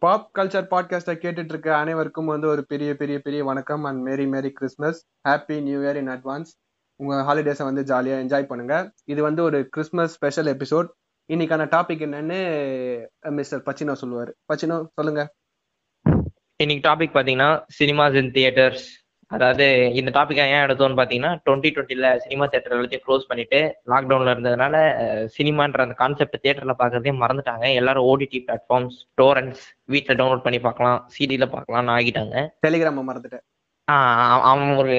Pop culture பாட்காஸ்டை கேட்டுட்டு இருக்க அனைவருக்கும் வந்து ஒரு பெரிய பெரிய பெரிய வணக்கம் and merry merry Christmas happy new year in advance உங்கள் ஹாலிடேஸை வந்து ஜாலியாக என்ஜாய் பண்ணுங்க. இது வந்து ஒரு கிறிஸ்மஸ் ஸ்பெஷல் எபிசோட் இன்னைக்கான டாபிக் என்னன்னு மிஸ்டர் பச்சினோ சொல்லுவார். பச்சினோ சொல்லுங்க. இன்னைக்கு டாபிக் பார்த்தீங்கன்னா சினிமாஸ் இன் தியேட்டர்ஸ் அதாவது இந்த டாபிக் ஏன் எடுத்தோம்னு பாத்தீங்கன்னா டுவெண்ட்டி டுவெண்ட்டில சினிமா தியேட்டர் எல்லாத்தையும் க்ளோஸ் பண்ணிட்டு லாக்டவுன்ல இருந்ததுனால சினிமான்ற அந்த கான்செப்ட் தியேட்டர்ல பாக்குறதே மறந்துட்டாங்க. எல்லாரும் ஓடிடி பிளாட்ஃபார்ம்ஸ் டோரன்ஸ் வீட்டுல டவுன்லோட் பண்ணி பார்க்கலாம் சிடில பார்க்கலாம்னு ஆகிட்டாங்க. டெலிகிராம மறந்துட்டேன். ஆஹ் அவன் ஒரு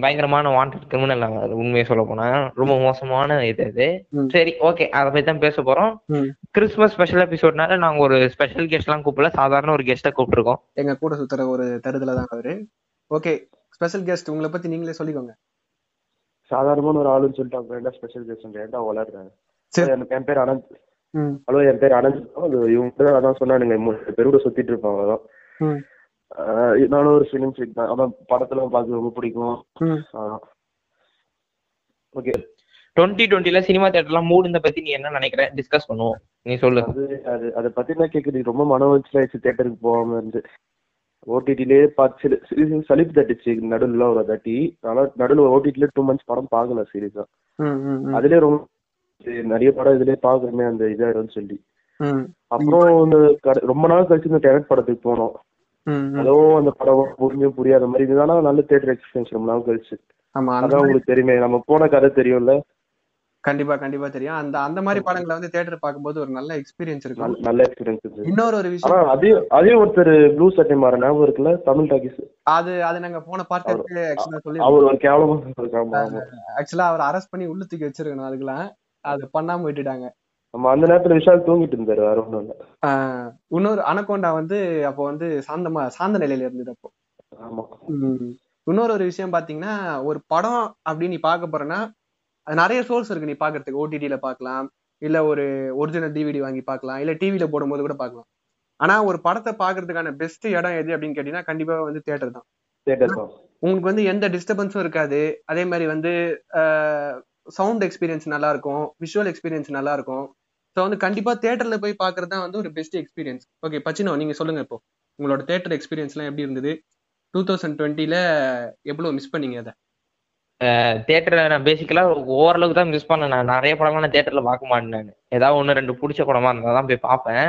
பயங்கரமான வாண்டட் கிரிமினல் அது உண்மையை சொல்ல போனா. ரொம்ப மோசமான இது அது. சரி ஓகே அதை பத்தி தான் பேச போறோம். ம். கிறிஸ்மஸ் ஸ்பெஷல் எபிசோட்னால நாங்க ஒரு ஸ்பெஷல் கெஸ்ட் எல்லாம் கூப்பிடல. சாதாரண ஒரு கெஸ்ட்டை கூப்பிட்டுருக்கோம். எங்க கூட சுத்துற ஒரு தருதல தான் அவரு. ஓகே ஸ்பெஷல் கெஸ்ட் உங்களை பத்தி நீங்களே சொல்லிக்கோங்க. சாதாரணமான ஒரு ஆளுன்னு சொல்லிட்டு அவங்க என்ன ஸ்பெஷல் கெஸ்ட் ஏன்டா வளர்றாங்க சரி. என் பேர் அனந்த். ம். ஹலோ என் பேர் அனந்த். இவங்க தான் அதான் சொன்னானுங்க மூணு பேரோட சுத்திட்டு இருப்பாங்க அதான் நானும் ஒரு ஃபிலிம் ஃபிக் தான். அதான் படத்துல பார்க்க ரொம்ப பிடிக்கும். ஓகே டுவெண்ட்டி டுவெண்ட்டில சினிமா தியேட்டர்லாம் மூடுந்த பத்தி நீ என்ன நினைக்கிற? டிஸ்கஸ் பண்ணுவோம். நீ சொல்லு. அது அது அதை பத்தி தான் கேக்குது ரொம்ப மன உளைச்சல் ஆயிடுச்சு தேட்டருக்கு போகாம இருந்து. ஓடிடிலேயே பார்த்து சில சலிப்பு தட்டுச்சு. நடுவில் ஒரு தாட்டி. ஆனால் நடுவில் ஓடிடில டூ மந்த்ஸ் படம் பார்க்கல ம் அதுலயே ரொம்ப நிறைய படம் இதுலயே பாக்குறமே அந்த இதாயிடும்னு சொல்லி. அப்புறம் இந்த ரொம்ப நாள் கழிச்சு இந்த டெனட் படத்துக்கு போனோம். அதுவும் அந்த படம் புரிஞ்சும் புரியாத மாதிரி. இதுதானா நல்ல தேட்டர் எக்ஸ்பீரியன்ஸ் ரொம்ப நாள் கழிச்சு. அதான் உங்களுக்கு தெரியுமே. நம்ம போன கதை தெரியும்ல? கண்டிப்பா கண்டிப்பா தெரியும். அந்த அந்த மாதிரி படங்களை வந்து தியேட்டர் பார்க்கும்போது ஒரு நல்ல எக்ஸ்பீரியன்ஸ் இருக்கும். நல்ல- எக்ஸ்பீரியன்ஸ் இன்னொரு ஒரு விஷயம் அதையும் அதையும் ஒருத்தர் ப்ளூ சட்டை மாற ஞாபகம் இருக்குல்ல? தமிழ் டாக்கிஸ். அது அது நாங்க போன பார்க்கறதுக்கு ஆக்சுவலா சொல்லி அவர் ஒரு கேவலமா ஆக்சுவலா அவர் அரெஸ்ட் பண்ணி உள்ள தூக்கி வச்சிருக்கணும் அதுக்கெல்லாம். அது பண்ணாம விட்டுட்டாங்க. நம்ம அந்த நேரத்துல விஷால் தூங்கிட்டு இருந்தாரு வேற ஒண்ணும் இல்ல. இன்னொரு அனகோண்டா வந்து அப்போ வந்து சாந்தமா சாந்த நிலையில இருந்தது அப்போ. ஆமா. இன்னொரு ஒரு விஷயம் பாத்தீங்கன்னா ஒரு படம் அப்படின்னு நீ பார்க்க போறேன்னா அது நிறைய சோர்ஸ் இருக்கு. நீ பாக்குறதுக்கு ஓடிடில பார்க்கலாம் இல்ல ஒரு ஒரிஜினல் டிவிடி வாங்கி பார்க்கலாம் இல்ல டிவில போடும்போது கூட பார்க்கலாம் ஆனா ஒரு படத்தை பாக்குறதுக்கான பெஸ்ட் இடம் எது அப்படின்னு கேட்டீங்கன்னா கண்டிப்பா வந்து தேட்டர் தான். உங்களுக்கு வந்து எந்த டிஸ்டர்பன்ஸும் இருக்காது. அதே மாதிரி வந்து சவுண்ட் எக்ஸ்பீரியன்ஸ் நல்லா இருக்கும் விஷுவல் எக்ஸ்பீரியன்ஸ் நல்லா இருக்கும் ஸோ வந்து கண்டிப்பா தியேட்டர்ல போய் பார்க்கறது தான் வந்து ஒரு பெஸ்ட் எக்ஸ்பீரியன்ஸ் ஓகே பச்சினோ நீங்க சொல்லுங்க இப்போ. உங்களோட தியேட்டர் எக்ஸ்பீரியன்ஸ்லாம் எப்படி இருந்தது? டூ தௌசண்ட் டுவெண்ட்டில எவ்வளவு மிஸ் பண்ணீங்க அதை? தியேட்டர்ல நான் பேசிக்கலா ஓரளவுக்கு தான் மிஸ் பண்ணேன். நான் நிறைய படங்கள் நான் தியேட்டர்ல பார்க்க மாட்டேன் ஏதாவது ஒண்ணு ரெண்டு பிடிச்ச படமா இருந்தா தான் போய் பார்ப்பேன்.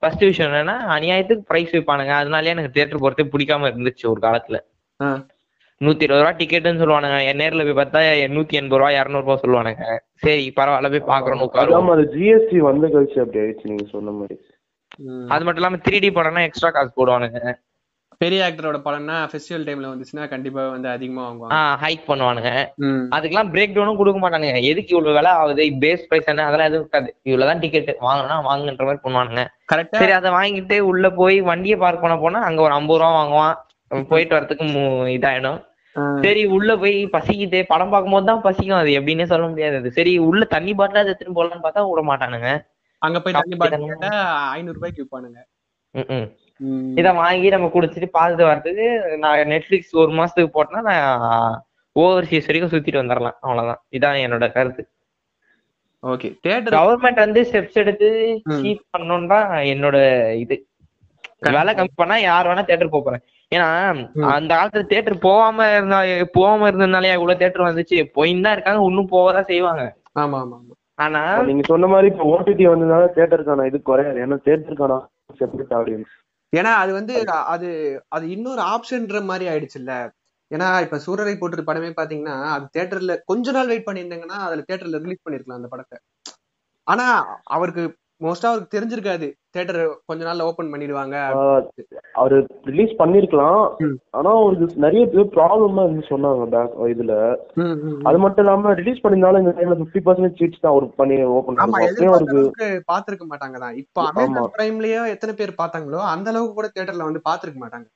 ஃபர்ஸ்ட் விஷயம் என்னன்னா அநியாயத்துக்கு பிரைஸ் வைப்பானுங்க. அதனாலயே எனக்கு தியேட்டர் போறதே பிடிக்காம இருந்துச்சு ஒரு காலத்துல. நூத்தி இருபது ரூபா டிக்கெட்னு சொல்லுவானுங்க. என் நேர்ல போய் பார்த்தா நூத்தி எண்பது ரூபா இருநூறு ரூபா சொல்லுவானுங்க. சரி பரவாயில்ல போய் பாக்குறோம் அது ஜிஎஸ்டி வந்த கழிச்சு அப்படி ஆயிடுச்சு நீங்க சொன்ன மாதிரி. அது மட்டும் இல்லாம த்ரீ டி படம்னா எக்ஸ்ட்ரா காசு போடுவானுங்க. பெரிய ஆக்டரோட படம்னா ஃபெஸ்டிவல் டைம்ல வந்துச்சுன்னா கண்டிப்பா வந்து அதிகமா வாங்குவாங்க. ஹைக் பண்ணுவானுங்க. அதுக்கெல்லாம் பிரேக் டவுனும் கொடுக்க மாட்டானுங்க. எதுக்கு இவ்வளவு விலை ஆகுது? பேஸ் பிரைஸ் என்ன? அதெல்லாம் எதுவும் இருக்காது. இவ்வளவுதான் டிக்கெட் வாங்கினா வாங்குன்ற மாதிரி பண்ணுவானுங்க. கரெக்டா சரி அதை வாங்கிட்டு உள்ள போய் வண்டியை பார்க் பண்ண போனா அங்க ஒரு ஐம்பது ரூபா வாங்குவான். போயிட்டு வரதுக்கு இதாயிடும். சரி உள்ள போய் பசிக்குது. படம் பார்க்கும்போது தான் பசிக்கும். அது எப்படின்னே சொல்ல முடியாது. அது சரி உள்ள தண்ணி பாட்டில எடுத்துட்டு போடலாம்னு பார்த்தா விட மாட்டானுங்க. அங்க போய் தண்ணி பாட்டில் ஐநூறு ரூபாய்க்கு விற்பானுங்க. இத வாங்கி நம்ம குடிச்சிட்டு பார்த்துட்டு வர்றதுக்கு நான் நெட்ஃபிளிக்ஸ் ஒரு மாசத்துக்கு போட்டேன்னா நான் ஓவர்சீஸ் வரைக்கும் சுத்திட்டு வந்துடலாம் அவ்வளவுதான். இதான் என்னோட கருத்து. ஓகே தியேட்டர் கவர்மெண்ட் வந்து ஸ்டெப்ஸ் எடுத்து. சீப் பண்ணணும் தான் என்னோட இது. விலை கம்மி பண்ணா யார் வேணா தேட்டர் போறேன். ஏன்னா. அந்த காலத்துல தேட்டர் போகாம இருந்தா போகாம இருந்ததுனாலே இவ்வளவு தேட்டர் வந்துச்சு. போயின்னு தான் இருக்காங்க இன்னும் போகதான் செய்வாங்க. ஆமா ஆமா ஆமா. ஆனா நீங்க சொன்ன மாதிரி இப்போ ஓடிடி வந்ததுனால தேட்டருக்கான இது குறையாது. ஏன்னா தேட்டருக்கான செப்பரேட் ஆடியன்ஸ் ஏன்னா அது வந்து அது அது இன்னொரு ஆப்ஷன்ற மாதிரி ஆயிடுச்சுல்ல. ஏன்னா இப்ப சூரரை போட்டு படமே பாத்தீங்கன்னா அது தியேட்டர்ல கொஞ்ச நாள் வெயிட் பண்ணியிருந்தாங்கன்னா அதுல தியேட்டர்ல ரிலீஸ் பண்ணிருக்கலாம் அந்த படத்தை. ஆனா அவருக்கு மோஸ்டா அவருக்கு தெரிஞ்சிருக்காது. தியேட்டர் கொஞ்ச நாள்ல ஓபன் பண்ணிடுவாங்க. அவரு ரிலீஸ் பண்ணிருக்கலாம். ஆனா அவருக்கு நிறைய பேர் ப்ராப்ளம் இருந்து சொன்னாங்க பேக் இதுல. அது மட்டும் இல்லாம ரிலீஸ் பண்ணிருந்தாலும் இந்த டைம்ல பிப்டி பர்சன்ட் சீட்ஸ் தான் அவருக்கு பண்ணி ஓபன் அவருக்கு பாத்திருக்க மாட்டாங்க தான். இப்ப. அமேசான் பிரைம்லயே எத்தனை பேர் பார்த்தாங்களோ அந்த அளவுக்கு கூட தியேட்டர்ல வந்து பாத்திருக்க மாட்டாங்க.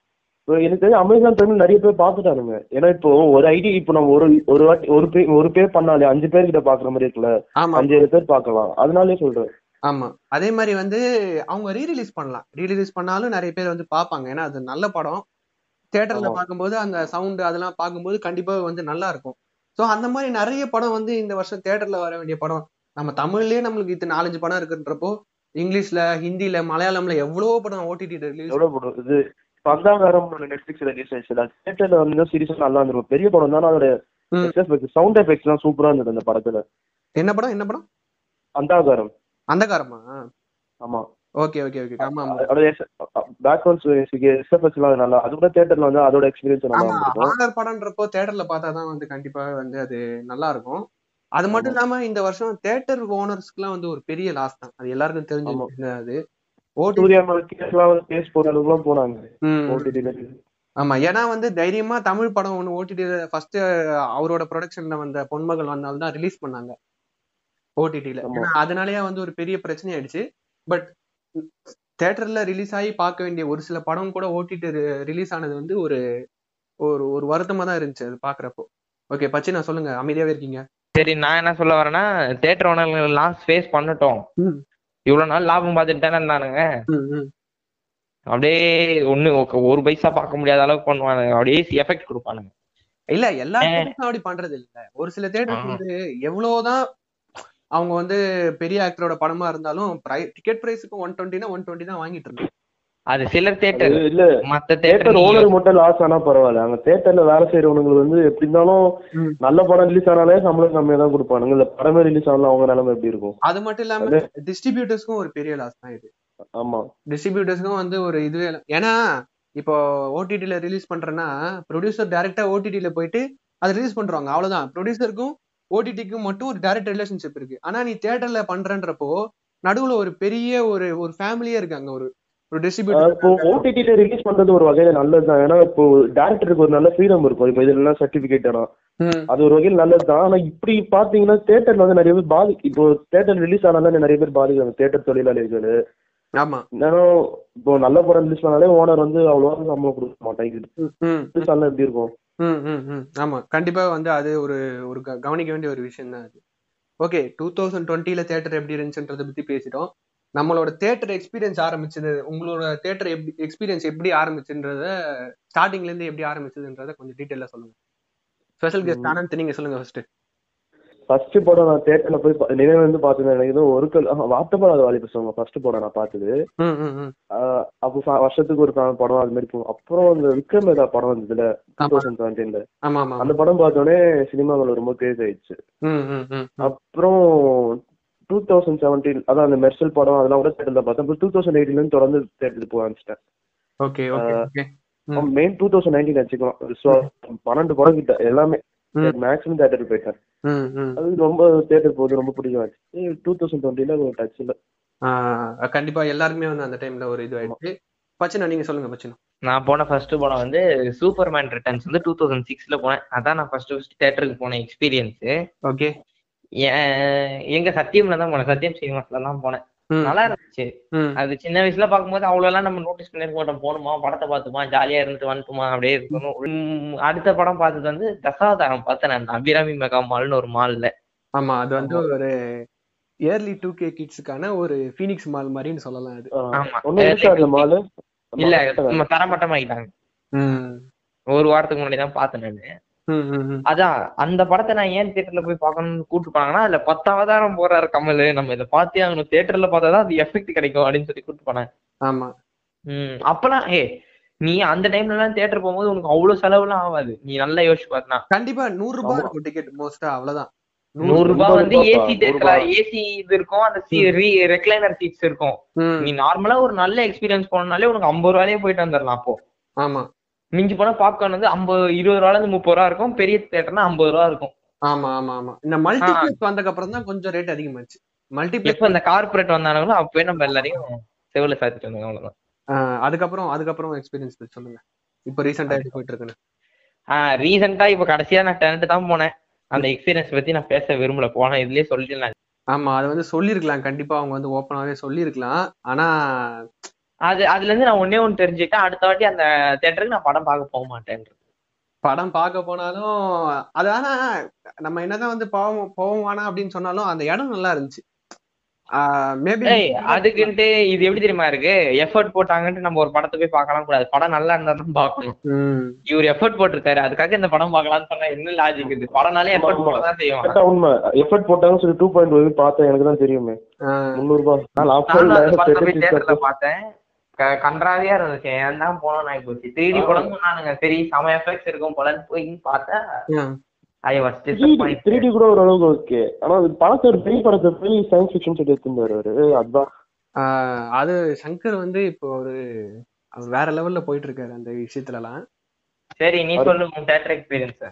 எனக்கு தெரிஞ்சு அமேசான் டைம்ல நிறைய பேர் பார்த்துட்டானுங்க. ஏன்னா இப்போ ஒரு ஐடி இப்போ நம்ம ஒரு ஒரு வாட்டி ஒரு பே ஒரு பேர் பண்ணாலே அஞ்சு பேர் கிட்ட பாக்குற மாதிரி இருக்குல்ல. அஞ்சு ஏழு பேர் பார்க்கலாம். அதனாலே சொல்றேன். ஆமா. அதே மாதிரி வந்து அவங்க ரீ ரிலீஸ் பண்ணலாம். ரீ ரிலீஸ் பண்ணாலும் நிறைய பேர் வந்து பார்ப்பாங்க. ஏன்னா அது நல்ல படம். தியேட்டர்ல ஆமா. பார்க்கும்போது அந்த சவுண்ட் அதெல்லாம் பார்க்கும்போது கண்டிப்பா வந்து நல்லா இருக்கும். சோ அந்த மாதிரி நிறைய படம் வந்து இந்த வருஷம் தியேட்டர்ல வர வேண்டிய படம். நம்ம தமிழ்லயே நம்மளுக்கு இது நாலஞ்சு படம் இருக்குன்றப்போ இங்கிலீஷ்ல ஹிந்தில மலையாளம்ல எவ்வளவோ படம் ஓடிடி ரிலீஸ் எவ்வளவு படம்? இது பந்தாகாரம் நெட்ஃபிளிக்ஸ்ல ரிலீஸ் ஆயிடுச்சு தியேட்டர்ல வந்து சீரியஸா நல்லா இருந்திருக்கும். பெரிய படம் தானே அதோட. சவுண்ட் எஃபெக்ட்ஸ் எல்லாம் சூப்பரா இருந்தது அந்த படத்துல. என்ன படம்? என்ன படம்? அந்தாகாரம்? அந்தகாரமா ஆமா. Okay okay okay. ஆமா ஆமா அதோட பேக்ரவுண்ட் எஸ்எஃப்எஸ் எல்லாம் நல்லா அது கூட தியேட்டர்ல வந்து அதோட எக்ஸ்பீரியன்ஸ் நல்லா ஹாரர் படம்ன்றப்போ தேட்டர்ல பார்த்தாதான் வந்து கண்டிப்பா வந்து அது நல்லா இருக்கும். அது மட்டும் இல்லாம இந்த வருஷம் தேட்டர் ஓனர்ஸ்க்குலாம் வந்து ஒரு பெரிய லாஸ் தான். அது எல்லாருக்கும் தெரிஞ்ச தான் அது? போனாங்க. ஆமா ஏன்னா வந்து தைரியமா தமிழ் படம் ஒண்ணு ஓடிடி ஃபர்ஸ்ட் அவரோட ப்ரொடக்ஷன்ல வந்த பொன்மகள் வந்தால் தான் ரிலீஸ் பண்ணாங்க. ஏன்னா அதனாலயே வந்து ஒரு பெரிய பிரச்சனை ஆயிடுச்சு பட் தேட்டர்ல ரிலீஸ் ஆகி பார்க்க வேண்டிய ஒரு சில படம் கூட ஓடிடி ரிலீஸ் ஆனது வந்து ஒரு ஒரு ஒரு வருத்தமா தான் இருந்துச்சு அது பாக்குறப்போ ஓகே பச்சி நான் சொல்லுங்க. அமைதியாவே இருக்கீங்க. சரி நான் என்ன சொல்ல வரேன்னா தேட்டர் ஓனர்கள் லாஸ் ஃபேஸ் பண்ணட்டும். இவ்வளவு நாள் லாபம் பார்த்துட்டு தானே இருந்தானுங்க. அப்படியே ஒண்ணு ஒரு பைசா பார்க்க முடியாத அளவுக்கு பண்ணுவானுங்க. அப்படியே எஃபெக்ட் கொடுப்பானுங்க. இல்ல எல்லா ஏ. தேட்டர்ஸும் அப்படி பண்றது இல்ல ஒரு சில தேட்டர்ஸ் ஆ. வந்து எவ்வளவுதான் அவங்க வந்து பெரிய ஆக்டரோட படமா இருந்தாலும் டிக்கெட் பிரைஸுக்கு ஒன் டுவெண்ட்டினா ஒன் டுவெண்ட்டி தான் வாங்கிட்டு இருந்தாங்க அது சிலர் தேட்டர் இல்ல. மத்த தேட்டர் ஓனர் மட்டும் லாஸ் ஆனா பரவாயில்ல. அங்க தேட்டர்ல வேலை செய்யறவங்களுக்கு வந்து எப்படி இருந்தாலும். நல்ல படம் ரிலீஸ் ஆனாலே சம்பளம் கம்மியா தான் கொடுப்பானுங்க. இல்ல படமே ரிலீஸ் ஆனாலும் அவங்க நிலைமை எப்படி இருக்கும்? அது மட்டும் இல்லாம டிஸ்ட்ரிபியூட்டர்ஸ்க்கும் ஒரு பெரிய லாஸ் தான் இது. ஆமா. டிஸ்ட்ரிபியூட்டர்ஸ்க்கும் வந்து ஒரு இதுவே இல்ல. ஏன்னா இப்போ ஓடிடில ரிலீஸ் பண்றேன்னா ப்ரொடியூசர் டைரக்டா ஓடிடில போயிட்டு அதை ரிலீஸ் பண்றாங்க. அவ்வளவுதான். ப்ரொடியூசருக்கும் ஓடிடிக்கும் மட்டும் ஒரு டைரக்ட் ரிலேஷன்ஷிப் இருக்கு. ஆனா நீ தியேட்டர்ல பண்றன்றப்போ நடுவுல ஒரு பெரிய ஒரு ஒரு ஃபேமிலியே இருக்காங்க ஒரு ஒரு ஆஹ் டிஸ்ட்ரிபியூட்டர் இப்போ ஓடிடில ரிலீஸ் பண்றது ஒரு வகையில நல்லதுதான் ஏன்னா இப்போ டேரக்டருக்கு ஒரு நல்ல ஃப்ரீடம் இருக்கும். இப்போ இதுல சர்டிபிகேட் அது ஒரு வகையில் நல்லதுதான் ஆனா இப்படி பாத்தீங்கன்னா தேட்டர்ல வந்து நிறைய பேர் பாதி இப்போ தேட்டர் ரிலீஸ் ஆனாலும் நிறைய பேர் பாதிக்கிறாங்க. தேட்டர் தொழிலாளிகள். ஆமா. ஏன்னா இப்போ நல்ல படம் ரிலீஸ் பண்ணாலே ஓனர் வந்து அவ்வளவா சம்பளம் கொடுக்க மாட்டாங்க ரிலீஸ் ஆனா எப்படி இருக்கும்? ம், ம், ம். ஆமா. கண்டிப்பா வந்து அது ஒரு ஒரு க- கவனிக்க வேண்டிய ஒரு விஷயம் தான் அது. ஓகே டூ தௌசண்ட் டுவெண்ட்டில தேட்டர் எப்படி இருந்துச்சுன்றதை பத்தி பேசிட்டோம். நம்மளோட தேட்டர் எக்ஸ்பீரியன்ஸ் ஆரம்பிச்சது உங்களோட தேட்டர் எப்படி எக்ஸ்பீரியன்ஸ் எப்படி ஆரம்பிச்சுன்றத ஸ்டார்டிங்ல இருந்து எப்படி ஆரம்பிச்சதுன்றத கொஞ்சம் டீட்டெயிலா சொல்லுங்க. ஸ்பெஷல் கெஸ்ட் ஆனந்த் நீங்க சொல்லுங்க ஃபர்ஸ்ட் ஃபர்ஸ்ட் படம் நான் தேட்டர்ல போய் நினைவு வந்து பார்த்தது எனக்கு ஏதோ ஒரு கல் வார்த்தைப்படாத வாலி பசங்க ஃபர்ஸ்ட் படம் நான் பார்த்தது. அப்போ வருஷத்துக்கு ஒரு படம் அது மாதிரி போகும் அப்புறம் இந்த விக்ரம் வேதா படம் வந்ததுல டூ. தௌசண்ட் செவன்டீன்ல அந்த படம் பார்த்தோடனே சினிமாவில் ரொம்ப கிரேஸ் ஆயிடுச்சு. அப்புறம் டூ தௌசண்ட் செவன்டீன் அதான் அந்த மெர்சல் படம் அதெல்லாம் கூட தேட்டர்ல பார்த்தேன். அப்புறம் டூ தௌசண்ட் எயிட்டீன்ல இருந்து தொடர்ந்து தேட்டருக்கு போக ஆரம்பிச்சிட்டேன். Okay. Main two thousand nineteen வச்சுக்கலாம் பன்னெண்டு படம் கிட்ட எல்லாமே. மேக்ஸிமம் தேட்டருக்கு போயிட்டேன். அது ரொம்ப தேட்டர் போகுது ரொம்ப பிடிக்கும் ஆச்சு டூ தௌசண்ட் டுவெண்ட்டில ஒரு டச் இல்லை. ஆஹ் கண்டிப்பா எல்லாருக்குமே வந்து அந்த டைம்ல ஒரு இது ஆயிடுச்சு பச்சனா நீங்க சொல்லுங்க பச்சனா. நான் போன ஃபர்ஸ்ட் படம் வந்து சூப்பர்மேன் ரிட்டர்ன்ஸ் வந்து டூ தௌசண்ட் சிக்ஸ்ல போனேன். அதான் நான் ஃபர்ஸ்ட் ஃபர்ஸ்ட் தேட்டருக்கு போன எக்ஸ்பீரியன்ஸ் ஓகே எங்க சத்தியம்ல தான் போனேன். சத்தியம் சினிமாஸ்ல தான் போனேன். நல்லா இருந்துச்சு. அது சின்ன வயசுல பார்க்கும்போது அவ்வளவு எல்லாம் நம்ம நோட்டீஸ் பண்ணிருக்க மாட்டோம். போகணுமா படத்தை பார்த்துமா? ஜாலியா இருந்துட்டு வந்துட்டுமா? அப்படியே இருக்கணும். உம், அடுத்த படம் பார்த்தது வந்து தசாவதாரம் பார்த்தேன் நான். அபிராமி மெகா மால்னு ஒரு மால்ல. ஆமா அது வந்து ஒரு இயர்லி டூ கே கிட்ஸுக்கான ஒரு ஃபீனிக்ஸ் மால் மாதிரின்னு சொல்லலாம் அது. ஆமா. இல்ல நம்ம தரமட்டமாக்கிட்டாங்க ம். ஒரு வாரத்துக்கு முன்னாடி தான் பார்த்தேன் நானு. அதான் அந்த படத்தை நான் ஏன் தியேட்டர்ல போய் பார்க்கணும்னு கூட்டு போனாங்கன்னா அதுல பத்து அவதாரம் போறாரு கமல். நம்ம இதை பார்த்தே ஆகணும். தியேட்டர்ல பார்த்தாதான் அது எஃபெக்ட் கிடைக்கும் அப்படின்னு சொல்லி கூட்டு போனேன். ஆமா. உம் அப்பெல்லாம் ஏ நீ அந்த டைம்ல எல்லாம் தியேட்டர் போகும்போது உனக்கு அவ்வளவு செலவுலாம் ஆகாது. நீ நல்லா யோசிச்சு பார்த்தனா கண்டிப்பா நூறு ரூபாய். இருக்கும் டிக்கெட் மோஸ்டா அவ்வளவுதான். நூறு ரூபாய் வந்து ரூபாய் ஏசி ரூபாய். ஏசி இது இருக்கும் அந்த ரெக்லைனர் சீட்ஸ் இருக்கும். நீ நார்மலா ஒரு நல்ல எக்ஸ்பீரியன்ஸ் போனனாலே உனக்கு ஐம்பது ரூபாயிலே போயிட்டு வந்துடலாம் அப்போ. ஆமா. மிஞ்சி போனா பாப்கார்ன் வந்து ஐம்பது இருபது ரூபால இருந்து முப்பது ரூபா இருக்கும். பெரிய தேட்டர்னா ஐம்பது ரூபா இருக்கும். ஆமா ஆமா ஆமா. இந்த மல்டிபிளெக்ஸ் வந்ததுக்கு அப்புறம் தான் கொஞ்சம் ரேட் அதிகமாச்சு. மல்டிபிளெக்ஸ் இந்த கார்பரேட் வந்தானுங்களோ அப்பவே நம்ம எல்லாரையும் செவில சாத்திட்டு வந்தோம் அவ்வளவுதான். அதுக்கப்புறம் அதுக்கப்புறம் எக்ஸ்பீரியன்ஸ் சொல்லுங்க. இப்போ ரீசெண்டா எப்படி போயிட்டு இருக்குன்னு ஆஹ் ரீசெண்டா இப்ப கடைசியா நான் டெனட் தான் போனேன். அந்த எக்ஸ்பீரியன்ஸ் பத்தி நான் பேச விரும்பல. போனேன் இதுலயே சொல்லிட்டு ஆமா அது வந்து சொல்லியிருக்கலாம் கண்டிப்பா அவங்க வந்து ஓப்பனாவே சொல்லியிருக்கலாம் ஆனா அது அதுல இருந்து நான் ஒன்னே ஒண்ணு தெரிஞ்சுக்கிட்டேன். அடுத்த வாட்டி அந்த தேட்டருக்கு நான் படம் பார்க்க போக மாட்டேன் படம் பார்க்க போனாலும் அது ஆனா நம்ம என்னதான் வந்து போவோம் போவோம் அப்படின்னு சொன்னாலும் அந்த இடம் நல்லா இருந்துச்சு. அதுக்குன்ட்டு இது எப்படி தெரியுமா இருக்கு? எஃபர்ட் போட்டாங்கன்ட்டு நம்ம ஒரு படத்தை போய் பார்க்கலாம் கூடாது. படம் நல்லா இருந்தா தான் பார்க்கணும். இவர் எஃபர்ட் போட்டிருக்காரு. அதுக்காக இந்த படம் பார்க்கலாம்னு சொன்னா என்ன லாஜிக் இது? படம்னாலே எஃபர்ட் போட தான் செய்வாங்க. உண்மை. எஃபர்ட் போட்டாங்கன்னு சொல்லி டூ பாயிண்ட் பார்த்தேன். எனக்கு தான் தெரியுமே. முந்நூறு ரூபாய். பார்த்தேன். கன்றாவியா இருந்துச்சு. ஏன் தான் போனோம் ஆகி போச்சு. த்ரீ டி படம் சொன்னானுங்க. சரி செம எஃபெக்ட்ஸ் இருக்கும் போலன்னு போய் பார்த்தா ஐ வாஸ் த்ரீ டி கூட ஓரளவுக்கு ஓகே ஆனா அது படத்தை ஒரு பெரிய படத்தை போய் சயின்ஸ் ஃபிக்ஷன் சொல்லி எடுத்துருந்தாரு அவரு அதான் அது சங்கர் வந்து இப்போ ஒரு வேற லெவல்ல போயிட்டு இருக்காரு அந்த விஷயத்துலலாம். சரி நீ சொல்லு உன் தேட்டர் எக்ஸ்பீரியன்ஸ்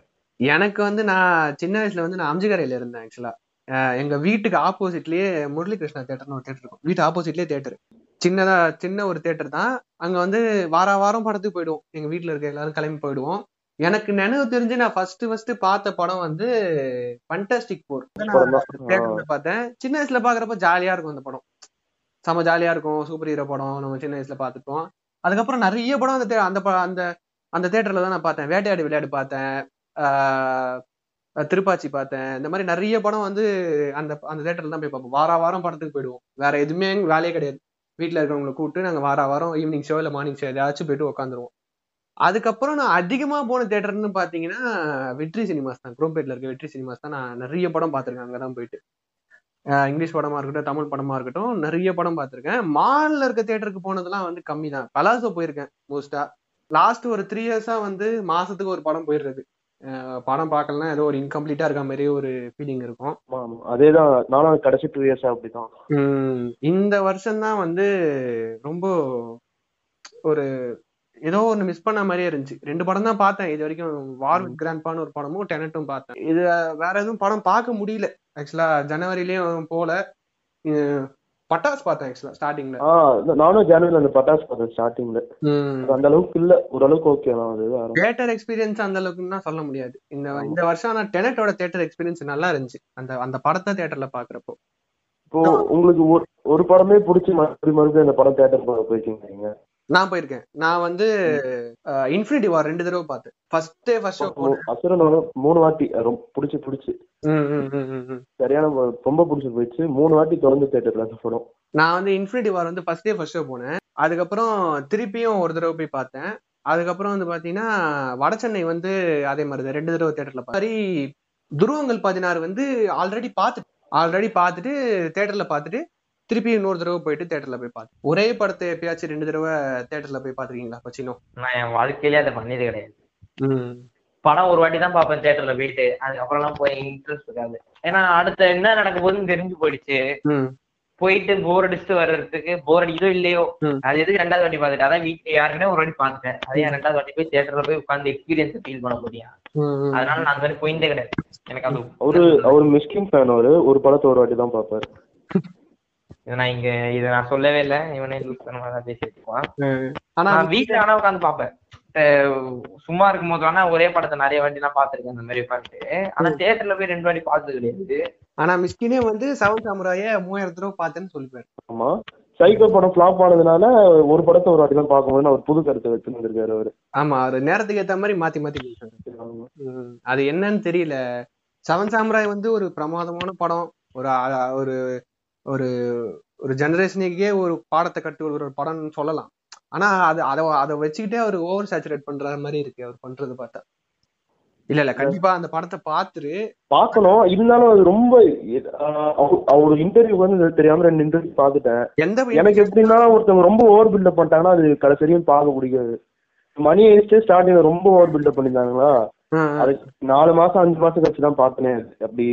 எனக்கு வந்து நான் சின்ன வயசுல வந்து நான் அம்ஜிகரையில இருந்தேன் ஆக்சுவலா எங்க வீட்டுக்கு ஆப்போசிட்லயே முரளி கிருஷ்ணா தேட்டர்னு ஒரு தேட்டர் இருக்கும். வீட்டு ஆப்போசிட்லயே தேட்டர் சின்னதா சின்ன ஒரு தேட்டர் தான். அங்க வந்து வார வாரம் படத்துக்கு போயிடுவோம். எங்க வீட்ல இருக்க எல்லாரும் கிளம்பி போயிடுவோம். எனக்கு நினைவு தெரிஞ்சு நான் ஃபர்ஸ்ட் ஃபர்ஸ்ட் பார்த்த படம் வந்து ஃபண்டாஸ்டிக் போர். தேட்டர்ல பார்த்தேன். சின்ன வயசுல பாக்குறப்ப ஜாலியா இருக்கும் அந்த படம். செம ஜாலியா இருக்கும். சூப்பர் ஹீரோ படம் நம்ம சின்ன வயசுல பார்த்துப்போம் அதுக்கப்புறம் நிறைய படம் அந்த அந்த அந்த அந்த தேட்டர்ல தான் நான் பார்த்தேன். வேட்டையாடி விளையாடு பார்த்தேன். திருப்பாச்சி பார்த்தேன். இந்த மாதிரி நிறைய படம் வந்து அந்த அந்த தேட்டர்ல தான் போய் பார்ப்போம். வார வாரம் படத்துக்கு போயிடுவோம். வேற எதுவுமே வேலையே கிடையாது. வீட்டில் இருக்கிறவங்களை கூப்பிட்டு நாங்கள் வார வாரம் ஈவினிங் ஷோ இல்லை மார்னிங் ஷோ ஏதாச்சும் போயிட்டு உட்காந்துருவோம் அதுக்கப்புறம் நான் அதிகமாக போன தேட்டர்னு பார்த்தீங்கன்னா வெற்றி சினிமாஸ் தான். குரோம்பேட்ல இருக்க வெற்றி சினிமாஸ் தான் நான் நிறைய படம் பார்த்துருக்கேன் அங்கே தான் போயிட்டு இங்கிலீஷ் படமாக இருக்கட்டும் தமிழ் படமாக இருக்கட்டும் நிறைய படம் பார்த்துருக்கேன் மாலில் இருக்க தேட்டருக்கு போனதெல்லாம் வந்து கம்மி தான் பலாசோ போயிருக்கேன் மோஸ்ட்டாக லாஸ்ட் ஒரு த்ரீ இயர்ஸாக வந்து மாதத்துக்கு ஒரு படம் போயிடுறது. படம் பார்க்கலன்னா ஏதோ ஒரு இன்கம்ப்ளீட்டா இருக்க மாதிரி ஒரு ஃபீலிங் இருக்கும். அதேதான். நானும் கடைசி டூ இயர்ஸ் அப்படிதான் இந்த வருஷம் தான் வந்து ரொம்ப ஒரு ஏதோ ஒண்ணு மிஸ் பண்ண மாதிரியே இருந்துச்சு. ரெண்டு படம் தான் பார்த்தேன். இது வரைக்கும் வார் வித் கிராண்ட்பான்னு ஒரு படமும் டெனட்டும் பார்த்தேன். இது வேற எதுவும் படம் பார்க்க முடியல. ஆக்சுவலா ஜனவரிலயும் போல. பட்டாஸ் பார்த்தேன் ஆக்சுவலா ஸ்டார்டிங்ல ஆஹ் நானும் ஜனவரில அந்த பட்டாசு பார்த்தேன் ஸ்டார்டிங்ல அந்த அளவுக்கு இல்ல ஓரளவுக்கு ஓகே தான் அது. தியேட்டர் எக்ஸ்பீரியன்ஸ் அந்த அளவுக்குன்னா சொல்ல முடியாது. இந்த இந்த வருஷம் ஆனா டெனட்டோட தியேட்டர் எக்ஸ்பீரியன்ஸ் நல்லா இருந்துச்சு. அந்த அந்த படத்தை தியேட்டர்ல பாக்குறப்போ. இப்போ உங்களுக்கு ஒரு படமே பிடிச்சி மறுபடியும் மறுபடியும் அந்த படம் தேட்டர் போயிருக்கீங்க நான் போயிருக்கேன். நான் வந்து இன்ஃபினிட்டி வார் ரெண்டு தடவை பார்த்தேன். ஃபர்ஸ்ட் ஃபர்ஸ்ட் ஷோ அசுரன் மூணு வாட்டி ரொம்ப பிடிச்சி பிடிச்சி. சரியான ரொம்ப பிடிச்சி போயிடுச்சு. மூணு வாட்டி தொடர்ந்து தேட்டர்ல அந்த படம் நான் வந்து இன்ஃபினிட்டி வார் வந்து ஃபர்ஸ்ட் டே ஃபர்ஸ்ட் ஷோ போனேன். அதுக்கப்புறம் திருப்பியும் ஒரு தடவை போய் பார்த்தேன். அதுக்கப்புறம் வந்து பாத்தீங்கன்னா வடசென்னை வந்து அதே மாதிரி தான் ரெண்டு தடவை தேட்டர்ல சரி துருவங்கள் பதினாறு வந்து ஆல்ரெடி பார்த்து ஆல்ரெடி பார்த்துட்டு தேட்டர்ல பார்த்துட்டு திருப்பி இன்னொரு தடவை போயிட்டு தேட்டர்ல போய் பார்த்தேன் ஒரே படத்தை எப்பயாச்சும் ரெண்டு தடவை தேட்டர்ல போய் பாத்துருக்கீங்களா பச்சினோ? நான் என் வாழ்க்கையிலே அதை பண்ணது கிடையாது. படம் ஒரு வாட்டி தான் பார்ப்பேன் தியேட்டர்ல போயிட்டு. அதுக்கப்புறம்லாம் போய் இன்ட்ரெஸ்ட் இருக்காது. ஏன்னா அடுத்த என்ன நடக்க போகுதுன்னு தெரிஞ்சு போயிடுச்சு. ம். போயிட்டு போர் அடிச்சுட்டு வர்றதுக்கு போர் அடிக்குதோ இல்லையோ. அது எதுக்கு ரெண்டாவது வாட்டி பார்த்துட்டு அதான் வீட்டுல யாருமே ஒரு வாட்டி பார்த்துட்டேன் அதே ரெண்டாவது வாட்டி போய் தியேட்டர்ல போய் உட்காந்து எக்ஸ்பீரியன்ஸ் ஃபீல் பண்ண முடியும். அதனால நான் அந்த மாதிரி போயிட்டே கிடையாது. எனக்கு அது அவரு அவர் மிஸ்கின் ஃபேன் அவரு. ஒரு படத்தை ஒரு வாட்டி தான் பார்ப்பாரு. இதை நான் இங்க இதை நான் சொல்லவே இல்லை. இவனே லூஸ் பண்ண மாதிரி. ஆனா வீட்டுல வேணா உட்காந்து பார்ப்பேன். அஹ் சும்மா இருக்கும் போது வேணா ஒரே படத்தை நிறைய வாட்டி நான் பார்த்திருக்கேன் அந்த மாதிரி உட்காந்து ஆனா தியேட்டர்ல போய் ரெண்டு வாட்டி பார்த்தது கிடையாது. ஆனா மிஸ்கினே வந்து செவன் சாமுராய மூவாயிரம் தடவை பார்த்தேன்னு சொல்லிப்பாரு. ஆமா. சைக்கோ படம் ஃபிளாப் ஆனதுனால ஒரு படத்தை ஒரு வாட்டி தான் பார்க்கும்போது அவர் புது கருத்தை வச்சுன்னு இருக்காரு அவரு. ஆமா அவரு நேரத்துக்கு ஏத்த மாதிரி மாத்தி மாத்தி பேசுறாரு அது என்னன்னு தெரியல. செவன் சாமுராய் வந்து ஒரு பிரமாதமான படம். ஒரு ஒரு ஒரு ஒரு ஜெனரேஷனுக்கே ஒரு பாடத்தை கட்டு ஒரு படம்னு சொல்லலாம். ஆனா அது அதை அதை வச்சுக்கிட்டே அவர் ஓவர் சேச்சுரேட் பண்ற மாதிரி இருக்கு. அவர் பண்றது பார்த்தா. இல்ல இல்ல கண்டிப்பா அந்த படத்தை பார்த்துரு பார்க்கணும். இருந்தாலும் அது ரொம்ப அவரோட இன்டர்வியூ வந்து தெரியாம ரெண்டு இன்டர்வியூ பார்த்துட்டேன். எந்த எனக்கு எப்படின்னா ஒருத்தவங்க ரொம்ப ஓவர் பில்டப் பண்ணிட்டாங்கன்னா அது கடைசி வரையும் பார்க்க பிடிக்காது. மணி ஐஸ்டே ஸ்டார்டிங்ல ரொம்ப ஓவர் பில்டப் பண்ணிருந்தாங்களா. அது நாலு மாசம் அஞ்சு மாசம் கழிச்சு தான் பார்த்தனே. அப்படி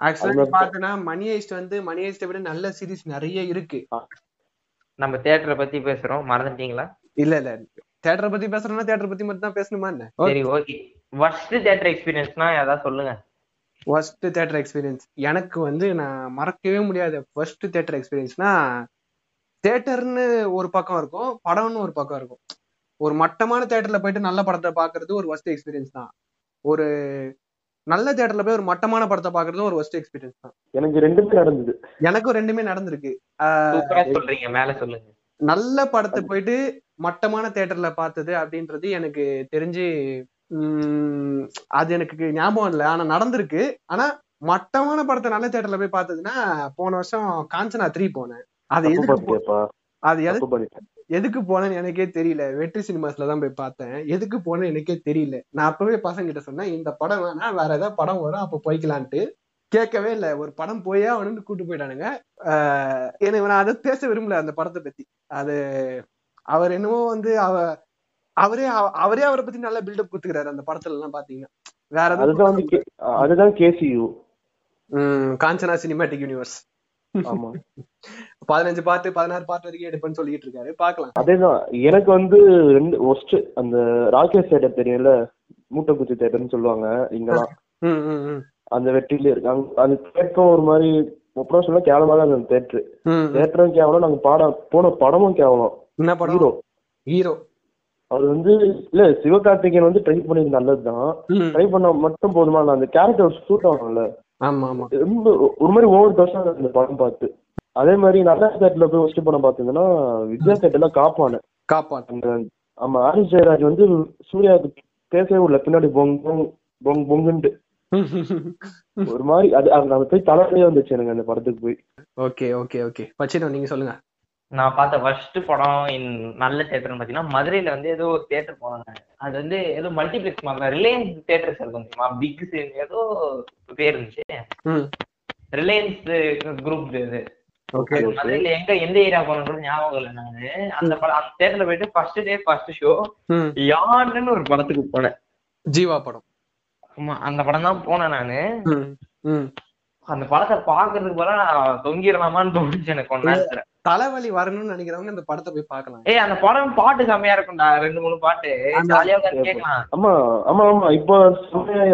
ஆக்சுவலா அது பார்த்தனா மணி ஐஸ்ட் வந்து மணி ஐஸ்ட விட நல்ல சீரிஸ் நிறைய இருக்கு. நம்ம தியேட்டரை பத்தி பேசுறோம். மறந்துட்டீங்களா? இல்ல இல்ல. தேட்டரை பத்தி பேசுறோம்னா தேட்டரை பத்தி மட்டும் தான் பேசணுமா என்ன? சரி ஓகே ஃபர்ஸ்ட் தியேட்டர் எக்ஸ்பீரியன்ஸ்னா ஏதாவது சொல்லுங்க. ஃபர்ஸ்ட் தேட்டர் எக்ஸ்பீரியன்ஸ் எனக்கு வந்து நான் மறக்கவே முடியாத ஃபர்ஸ்ட் தேட்டர் எக்ஸ்பீரியன்ஸ்னா தேட்டர்னு ஒரு பக்கம் இருக்கும் படம்னு ஒரு பக்கம் இருக்கும். ஒரு மட்டமான தேட்டர்ல போயிட்டு நல்ல படத்தை பாக்குறது ஒரு ஃபர்ஸ்ட் எக்ஸ்பீரியன்ஸ் தான். ஒரு நல்ல தேட்டர்ல போய் ஒரு மட்டமான படத்தை பாக்குறது ஒரு ஃபர்ஸ்ட் எக்ஸ்பீரியன்ஸ் தான். எனக்கு ரெண்டுமே நடந்தது. எனக்கும் ரெண்டுமே நடந்திருக்கு. சொல்றீங்க. மேல சொல்லுங்க. நல்ல படத்தை போயிட்டு மட்டமான தேட்டர்ல பார்த்தது அப்படின்றது எனக்கு தெரிஞ்சு உம் அது எனக்கு ஞாபகம் இல்லை. ஆனா நடந்திருக்கு. ஆனா மட்டமான படத்தை நல்ல தியேட்டர்ல போய் பார்த்ததுன்னா போன வருஷம் காஞ்சனா த்ரீ போனேன். அது எதுக்கு அது எதுக்கு எதுக்கு போனேன்னு எனக்கே தெரியல. வெற்றி சினிமாஸ்ல தான் போய் பார்த்தேன். எதுக்கு போனேன்னு எனக்கே தெரியல. நான் அப்பவே பசங்க கிட்ட சொன்னேன் இந்த படம் வேணா வேற ஏதாவது படம் வரும் அப்ப போய்க்கலான்ட்டு. கேட்கவே இல்ல. ஒரு படம் போயே அவனு கூட்டு போயிட்டானுங்க. எனக்கு நான் அதை பேச விரும்பல அந்த படத்தை பத்தி. அது அவர் என்னமோ வந்து அவ அவரே அவ- அவரே அவரை பத்தி நல்ல பில்டப் குத்துக்கிறாரு அந்த படத்துல எல்லாம் பாத்தீங்கன்னா. வேற கே- அதுதான் கேசியூ. காஞ்சனா சினிமாட்டிக் யூனிவர்ஸ் ஆமா. பதினஞ்சு பாட்டு பதினாறு பாட்டு வரைக்கும் எடுப்பேன்னு சொல்லிட்டு இருக்காரு. பாக்கலாம் அதேதான். எனக்கு வந்து ரெண்டு ஒஸ்ட் அந்த ராகேஷ் தேட்டர் தெரியும்ல மூட்டைக்குச்சி தேட்டர்னு சொல்லுவாங்க. இங்கெல்லாம். அந்த வெற்றில இருக்கு. அங்க- அந்த தேட்டரும் ஒரு மாதிரி அப்புறம் சொல்ல கேவலமா தான் அந்த தேட்டரு. தேட்டரும் கேவலம் நாங்க பாட போன படமும் கேவலம். என்ன படம்? ஹீரோ. ஹீரோ. அவர் வந்து இல்ல சிவகார்த்திகேயன் வந்து ட்ரை பண்ணி நல்லதுதான். ட்ரை பண்ண மட்டும் போதுமா? அந்த கேரக்டர் சூட் ஆகணும்ல ஆமா ரொம்ப ஒரு மாதிரி ஓவர் தோசம் அந்த படம் பார்த்து. அதே மாதிரி நல்ல தேட்டர்ல போய் ஃபர்ஸ்ட் படம் பார்த்தீங்கன்னா வித்யா தேட்டர்ல காப்பானு அந்த ஆமா ஆரிஸ் ஜெயராஜ் வந்து சூர்யாவுக்கு பேசவே உள்ள பின்னாடி பொங் பொங் பொங் பொங்குன்ட்டு. ஒரு மாதிரி அது நம்ம போய் தலைவலியே வந்துச்சு எனக்கு அந்த படத்துக்கு போய். Okay okay okay. பச்சினோ நீங்க சொல்லுங்க. நான் பார்த்த ஃபர்ஸ்ட் படம் நல்ல தேட்டர்னு பார்த்தீங்கன்னா மதுரையில வந்து ஏதோ ஒரு தேட்டர் போனாங்க. அது வந்து ஏதோ மல்டிபிளெக்ஸ் மாதிரி ரிலையன்ஸ் தேட்டர்ஸ் இருக்கும் தெரியுமா? பிக் ஏதோ பேர் இருந்துச்சு. ரிலையன்ஸ் குரூப் இது. மதுரையில எங்க எந்த ஏரியா போனோம் ஞாபகம் இல்லை நானு. அந்த படம் அந்த தேட்டர்ல போயிட்டு ஃபர்ஸ்ட் டே ஃபர்ஸ்ட் ஷோ யாருன்னு ஒரு படத்துக்கு போனேன். ஜீவா படம். ஆமா அந்த படம் தான் போனேன் நானு. அந்த படத்தை பாக்குறதுக்கு போல நான் தொங்கிடலாமான்னு தோணுச்சு எனக்கு நேரத்துல. தலைவலி வரணும்னு நினைக்கிறவங்க இந்த படத்தை போய் பார்க்கலாம். ஏய் அந்த படம் பாட்டு செம்மையா இருக்கும்டா ரெண்டு மூணு பாட்டு. ஜாலியா கேட்கலாம். ஆமா ஆமா ஆமா. இப்போ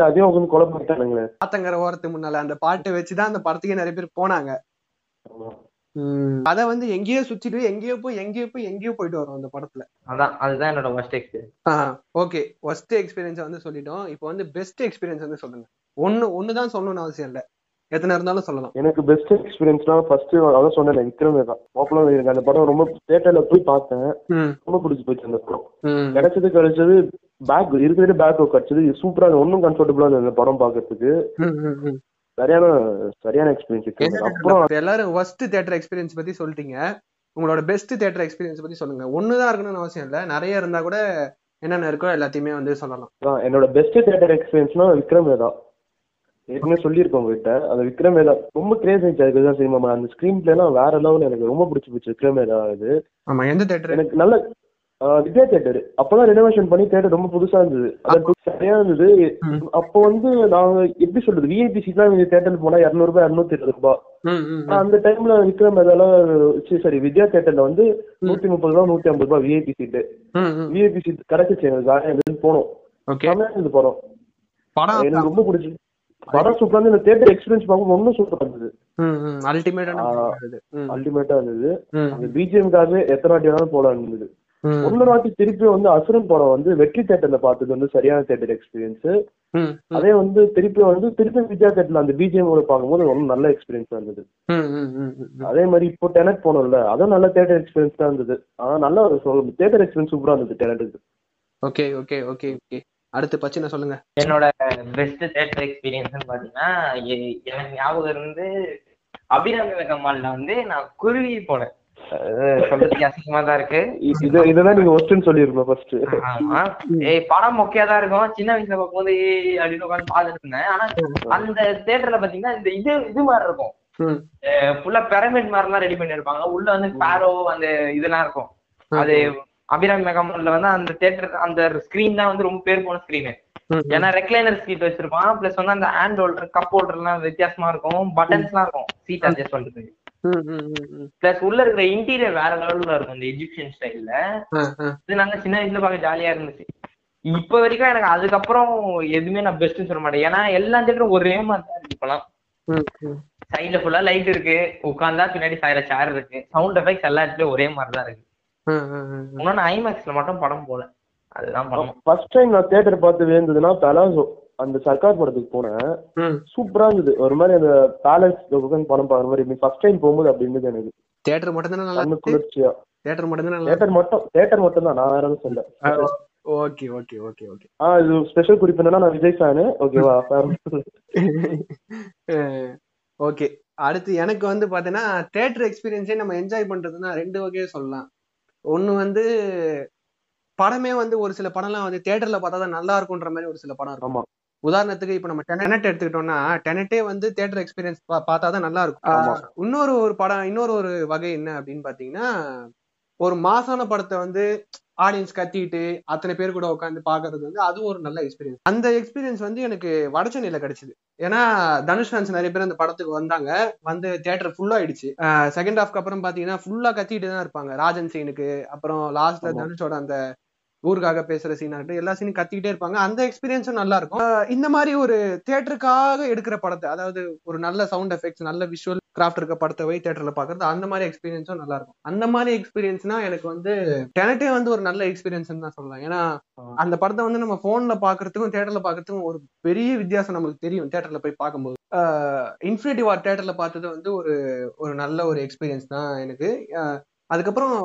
அதையும் உட்காந்து கொலை பண்ணிட்டானுங்களே ஆத்தங்கர ஓரத்து முன்னால அந்த பாட்டை வச்சுதான் அந்த படத்துக்கே நிறைய பேர் போனாங்க. அத வந்து எங்கேயோ சுத்திட்டு எங்கேயோ போய் எங்கேயோ போய் எங்கேயோ போயிட்டு வரும் அந்த படத்துல. அதான் அதுதான் என்னோட first experience okay. First experience வந்து சொல்லிட்டோம். இப்போ வந்து பெஸ்ட் எக்ஸ்பீரியன்ஸ் வந்து சொல்லுங்க. ஒண்ணு ஒண்ணுதான் சொல்லணும்னு அவசியம் இல்ல. எத்தனை இருந்தாலும் சொல்லலாம். எனக்கு பெஸ்ட் எக்ஸ்பீரியன்ஸ்னா ஃபர்ஸ்ட் அதான் சொன்னேன் விக்ரமே தான். பாப்புலர் எனக்கு அந்த படம் ரொம்ப தியேட்டர்ல போய் பார்த்தேன். ரொம்ப பிடிச்சி போச்சு அந்த படம். கிடைச்சது கிடைச்சது பேக் இருக்கிறதே பேக் கிடைச்சது. சூப்பரா ஒன்னும் கம்ஃபர்டபுளா இருந்தது அந்த படம் பாக்குறதுக்கு. சரியான சரியான எக்ஸ்பீரியன்ஸ் அப்புறம் எல்லாரும் ஒர்ஸ்ட் தியேட்டர் எக்ஸ்பீரியன்ஸ் பத்தி சொல்லிட்டீங்க. உங்களோட பெஸ்ட் தியேட்டர் எக்ஸ்பீரியன்ஸ் பத்தி சொல்லுங்க. ஒண்ணுதான் இருக்கணும்னு அவசியம் இல்ல. நிறைய இருந்தா கூட என்னென்ன இருக்கோ எல்லாத்தையுமே வந்து சொல்லலாம். என்னோட பெஸ்ட் தியேட்டர் எக்ஸ்பீரியன்ஸ்னா விக்ரமே தான். ஏற்கனவே சொல்லியிருக்கோம் உங்ககிட்ட. அந்த விக்ரமே ரொம்ப கிரேஸ் ஆயிடுச்சு. அதுக்கு தான் சினிமா அந்த ஸ்க்ரீன் பிளேலாம் வேற லெவல் எனக்கு ரொம்ப பிடிச்சி போச்சு விக்ரமே தான் இது. ஆமா எந்த தியேட்டர் எனக்கு நல்ல வித்யா தேட்டர் அப்பதான் ரெனோவேஷன் பண்ணி தேட்டர் ரொம்ப புதுசா இருந்தது. அது சரியா இருந்தது. அப்போ வந்து நாங்க எப்படி சொல்றது? விஐபி சீட்லாம் இந்த தேட்டருக்கு போனா இரநூறு ரூபாய் இரநூத்தி இருபது ரூபாய் அந்த டைம்ல விக்ரம் இதெல்லாம் சரி, வித்யா தேட்டர்ல வந்து நூத்தி முப்பது ரூபா நூத்தி ஐம்பது ரூபாய் விஐபி சீட்டு விஐபி சீட் கிடைச்சிச்சு. இருந்தது. போனோம். படம் எனக்கு ரொம்ப பிடிச்சி படம் சூப்பரா இருந்தது. இந்த தேட்டர் எக்ஸ்பீரியன்ஸ் பார்க்கும் இன்னும் சூப்பரா இருந்தது. அல்டிமேட்டா இருந்தது. அந்த பிஜிஎம்காகவே எத்தனை வாட்டி வேணாலும் போலாம் இருந்தது. ஒன்னு வாட்டி திருப்பி வந்து அசுரன் படம் வந்து வெற்றி தேட்டர்ல பார்த்தது வந்து சரியான தேட்டர் எக்ஸ்பீரியன்ஸ் அதே வந்து திருப்பி வந்து திருப்பி வித்யா தேட்டர்ல அந்த பிஜிஎம் பார்க்கும்போது ஒன்றும் நல்ல எக்ஸ்பீரியன்ஸ் இருந்தது. அதே மாதிரி இப்போ டெனட் போனோம்ல அதுவும் நல்ல தேட்டர் எக்ஸ்பீரியன்ஸ் தான் இருந்தது. ஆனா நல்ல ஒரு தேட்டர் எக்ஸ்பீரியன்ஸ் சூப்பரா இருந்தது டெனட்டுக்கு ஓகே ஓகே ஓகே ஓகே அடுத்து பச்சின சொல்லுங்க? என்னோட பெஸ்ட் தேட்டர் எக்ஸ்பீரியன்ஸ்னு பாத்தீங்கன்னா எ- எனக்கு ஞாபகம் இருந்து அபிராமி கம்மால்ல வந்து நான் குருவி போனேன். சொல்றதுக்கு அசிங்கமா தான் இருக்கு. இது இதுதான் நீங்க ஒஸ்ட்னு சொல்லிருக்கணும் ஃபர்ஸ்ட் ஏய் படம் மொக்கையா தான் இருக்கும். சின்ன வயசுல பார்க்கும்போது ஏய் அப்படின்னு உட்காந்து பாத்துட்டு இருந்தேன். ஆனா அந்த தேட்டர்ல பாத்தீங்கன்னா இந்த இது இது மாதிரி இருக்கும். ம். ஃபுல்லா பிரமிட் மாதிரிலாம் ரெடி பண்ணிருப்பாங்க உள்ள வந்து பேரோ அந்த இதெல்லாம் இருக்கும். அது அபிராமி மெகாமால்ல வந்து அந்த தேட்டர் அந்த ஸ்கிரீன் தான் வந்து ரொம்ப பேர் போன ஸ்கிரீனு ஏன்னா ரெக்லைனர் சீட் வச்சிருப்பான். பிளஸ் வந்து அந்த ஹேண்ட் ஹோல்டர் கப் ஹோல்டர் எல்லாம் வித்தியாசமா இருக்கும். பட்டன்ஸ் எல்லாம் இருக்கும். சீட் அட்ஜஸ்ட் பண்றதுக்கு பிளஸ் உள்ள இருக்கிற இன்டீரியர் வேற லெவல்ல இருக்கும் இந்த எஜிப்சியன் ஸ்டைல்ல இது நாங்க சின்ன வயசுல பார்க்க ஜாலியா இருந்துச்சு. இப்ப வரைக்கும் எனக்கு அதுக்கப்புறம் எதுவுமே நான் பெஸ்ட்னு சொல்ல மாட்டேன். ஏன்னா எல்லா தேட்டரும் ஒரே மாதிரி தான் இருக்கு இப்பெல்லாம். சைடுல ஃபுல்லா லைட் இருக்கு. உட்காந்தா பின்னாடி சாயிர சேர் இருக்கு. சவுண்ட் எஃபெக்ட்ஸ் எல்லா இடத்துலயும் ஒரே மாதிரி தான் இருக்கு. இன்னொன்னு ஐமேக்ஸ்ல மட்டும் படம் போல. அதுதான் படம். ஃபர்ஸ்ட் டைம் நான் தேட்டர் பார்த்து வேந்ததுன்னா பலாசோ அந்த சர்க்கார் படத்துக்கு போனேன். சூப்பரா இருந்தது. ஒரு மாதிரி அந்த பேலஸ் உட்காந்து படம் பார்க்குற மாதிரி ஃபர்ஸ்ட் டைம் போகும்போது அப்படி இருந்தது எனக்கு. தியேட்டர் மட்டும் தானே நல்லா குளிர்ச்சியா. தியேட்டர் மட்டும் தானே நல்லா தேட்டர் மட்டும் தேட்டர் மட்டும் தான் நான் வேற எதுவும் சொல்ல ஓகே ஓகே ஓகே ஓகே ஆ இது ஸ்பெஷல் குறிப்பு என்னன்னா நான் விஜய் ஃபேனு ஓகேவா ஓகே அடுத்து எனக்கு வந்து பாத்தீங்கன்னா தேட்டர் எக்ஸ்பீரியன்ஸே நம்ம என்ஜாய் பண்றதுன்னா ரெண்டு வகையை சொல்லலாம். ஒண்ணு வந்து படமே வந்து ஒரு சில படம்லாம் வந்து தேட்டர்ல பார்த்தா தான் நல்லா இருக்கும்ன்ற மாதிரி ஒரு சில படம் இருக்கும். உதாரணத்துக்கு இப்ப நம்ம டெனட் எடுத்துக்கிட்டோம்னா டெனட்டே வந்து தேட்டர் எக்ஸ்பீரியன்ஸ் பார்த்தா தான் நல்லா இருக்கும் இன்னொரு ஒரு படம் இன்னொரு ஒரு வகை என்ன அப்படின்னு பாத்தீங்கன்னா ஒரு மாசான படத்தை வந்து ஆடியன்ஸ் கத்திட்டு அத்தனை பேர் கூட உட்காந்து பாக்குறது வந்து அது ஒரு நல்ல எக்ஸ்பீரியன்ஸ் அந்த எக்ஸ்பீரியன்ஸ் வந்து எனக்கு வடச்சென்னையில கிடைச்சது. ஏன்னா தனுஷ் ஃபேன்ஸ் நிறைய பேர் அந்த படத்துக்கு வந்தாங்க. வந்து தியேட்டர் ஃபுல்லா ஆயிடுச்சு. செகண்ட் ஹாஃப்க்கு அப்புறம் பாத்தீங்கன்னா ஃபுல்லா கத்திட்டு தான் இருப்பாங்க. ராஜன் சீனுக்கு அப்புறம் லாஸ்ட்ல. தனுஷோட அந்த ஊருக்காக பேசுற சீனா இருக்கட்டும் எல்லா சீனும் கத்திக்கிட்டே இருப்பாங்க. அந்த எக்ஸ்பீரியன்ஸும் நல்லா இருக்கும். இந்த மாதிரி ஒரு தியேட்டருக்காக எடுக்கிற படத்தை அதாவது ஒரு நல்ல சவுண்ட் எஃபெக்ட்ஸ் நல்ல விஷுவல் கிராஃப்ட் இருக்க படத்தை போய் தியேட்டர்ல பாக்குறது அந்த மாதிரி எக்ஸ்பீரியன்ஸும் நல்லா இருக்கும். அந்த மாதிரி எக்ஸ்பீரியன்ஸ்னா எனக்கு வந்து டெனட்டே வந்து ஒரு நல்ல எக்ஸ்பீரியன்ஸ் தான் சொல்லலாம். ஏன்னா அந்த படத்தை வந்து நம்ம போன்ல பாக்குறதுக்கும் தியேட்டர்ல பாக்குறதுக்கும் ஒரு பெரிய வித்தியாசம் நம்மளுக்கு தெரியும் தியேட்டர்ல போய் பார்க்கும்போது இன்ஃபினிட்டி வார் தியேட்டர்ல பார்த்தது வந்து ஒரு ஒரு நல்ல ஒரு எக்ஸ்பீரியன்ஸ் தான் எனக்கு. அதுக்கப்புறம்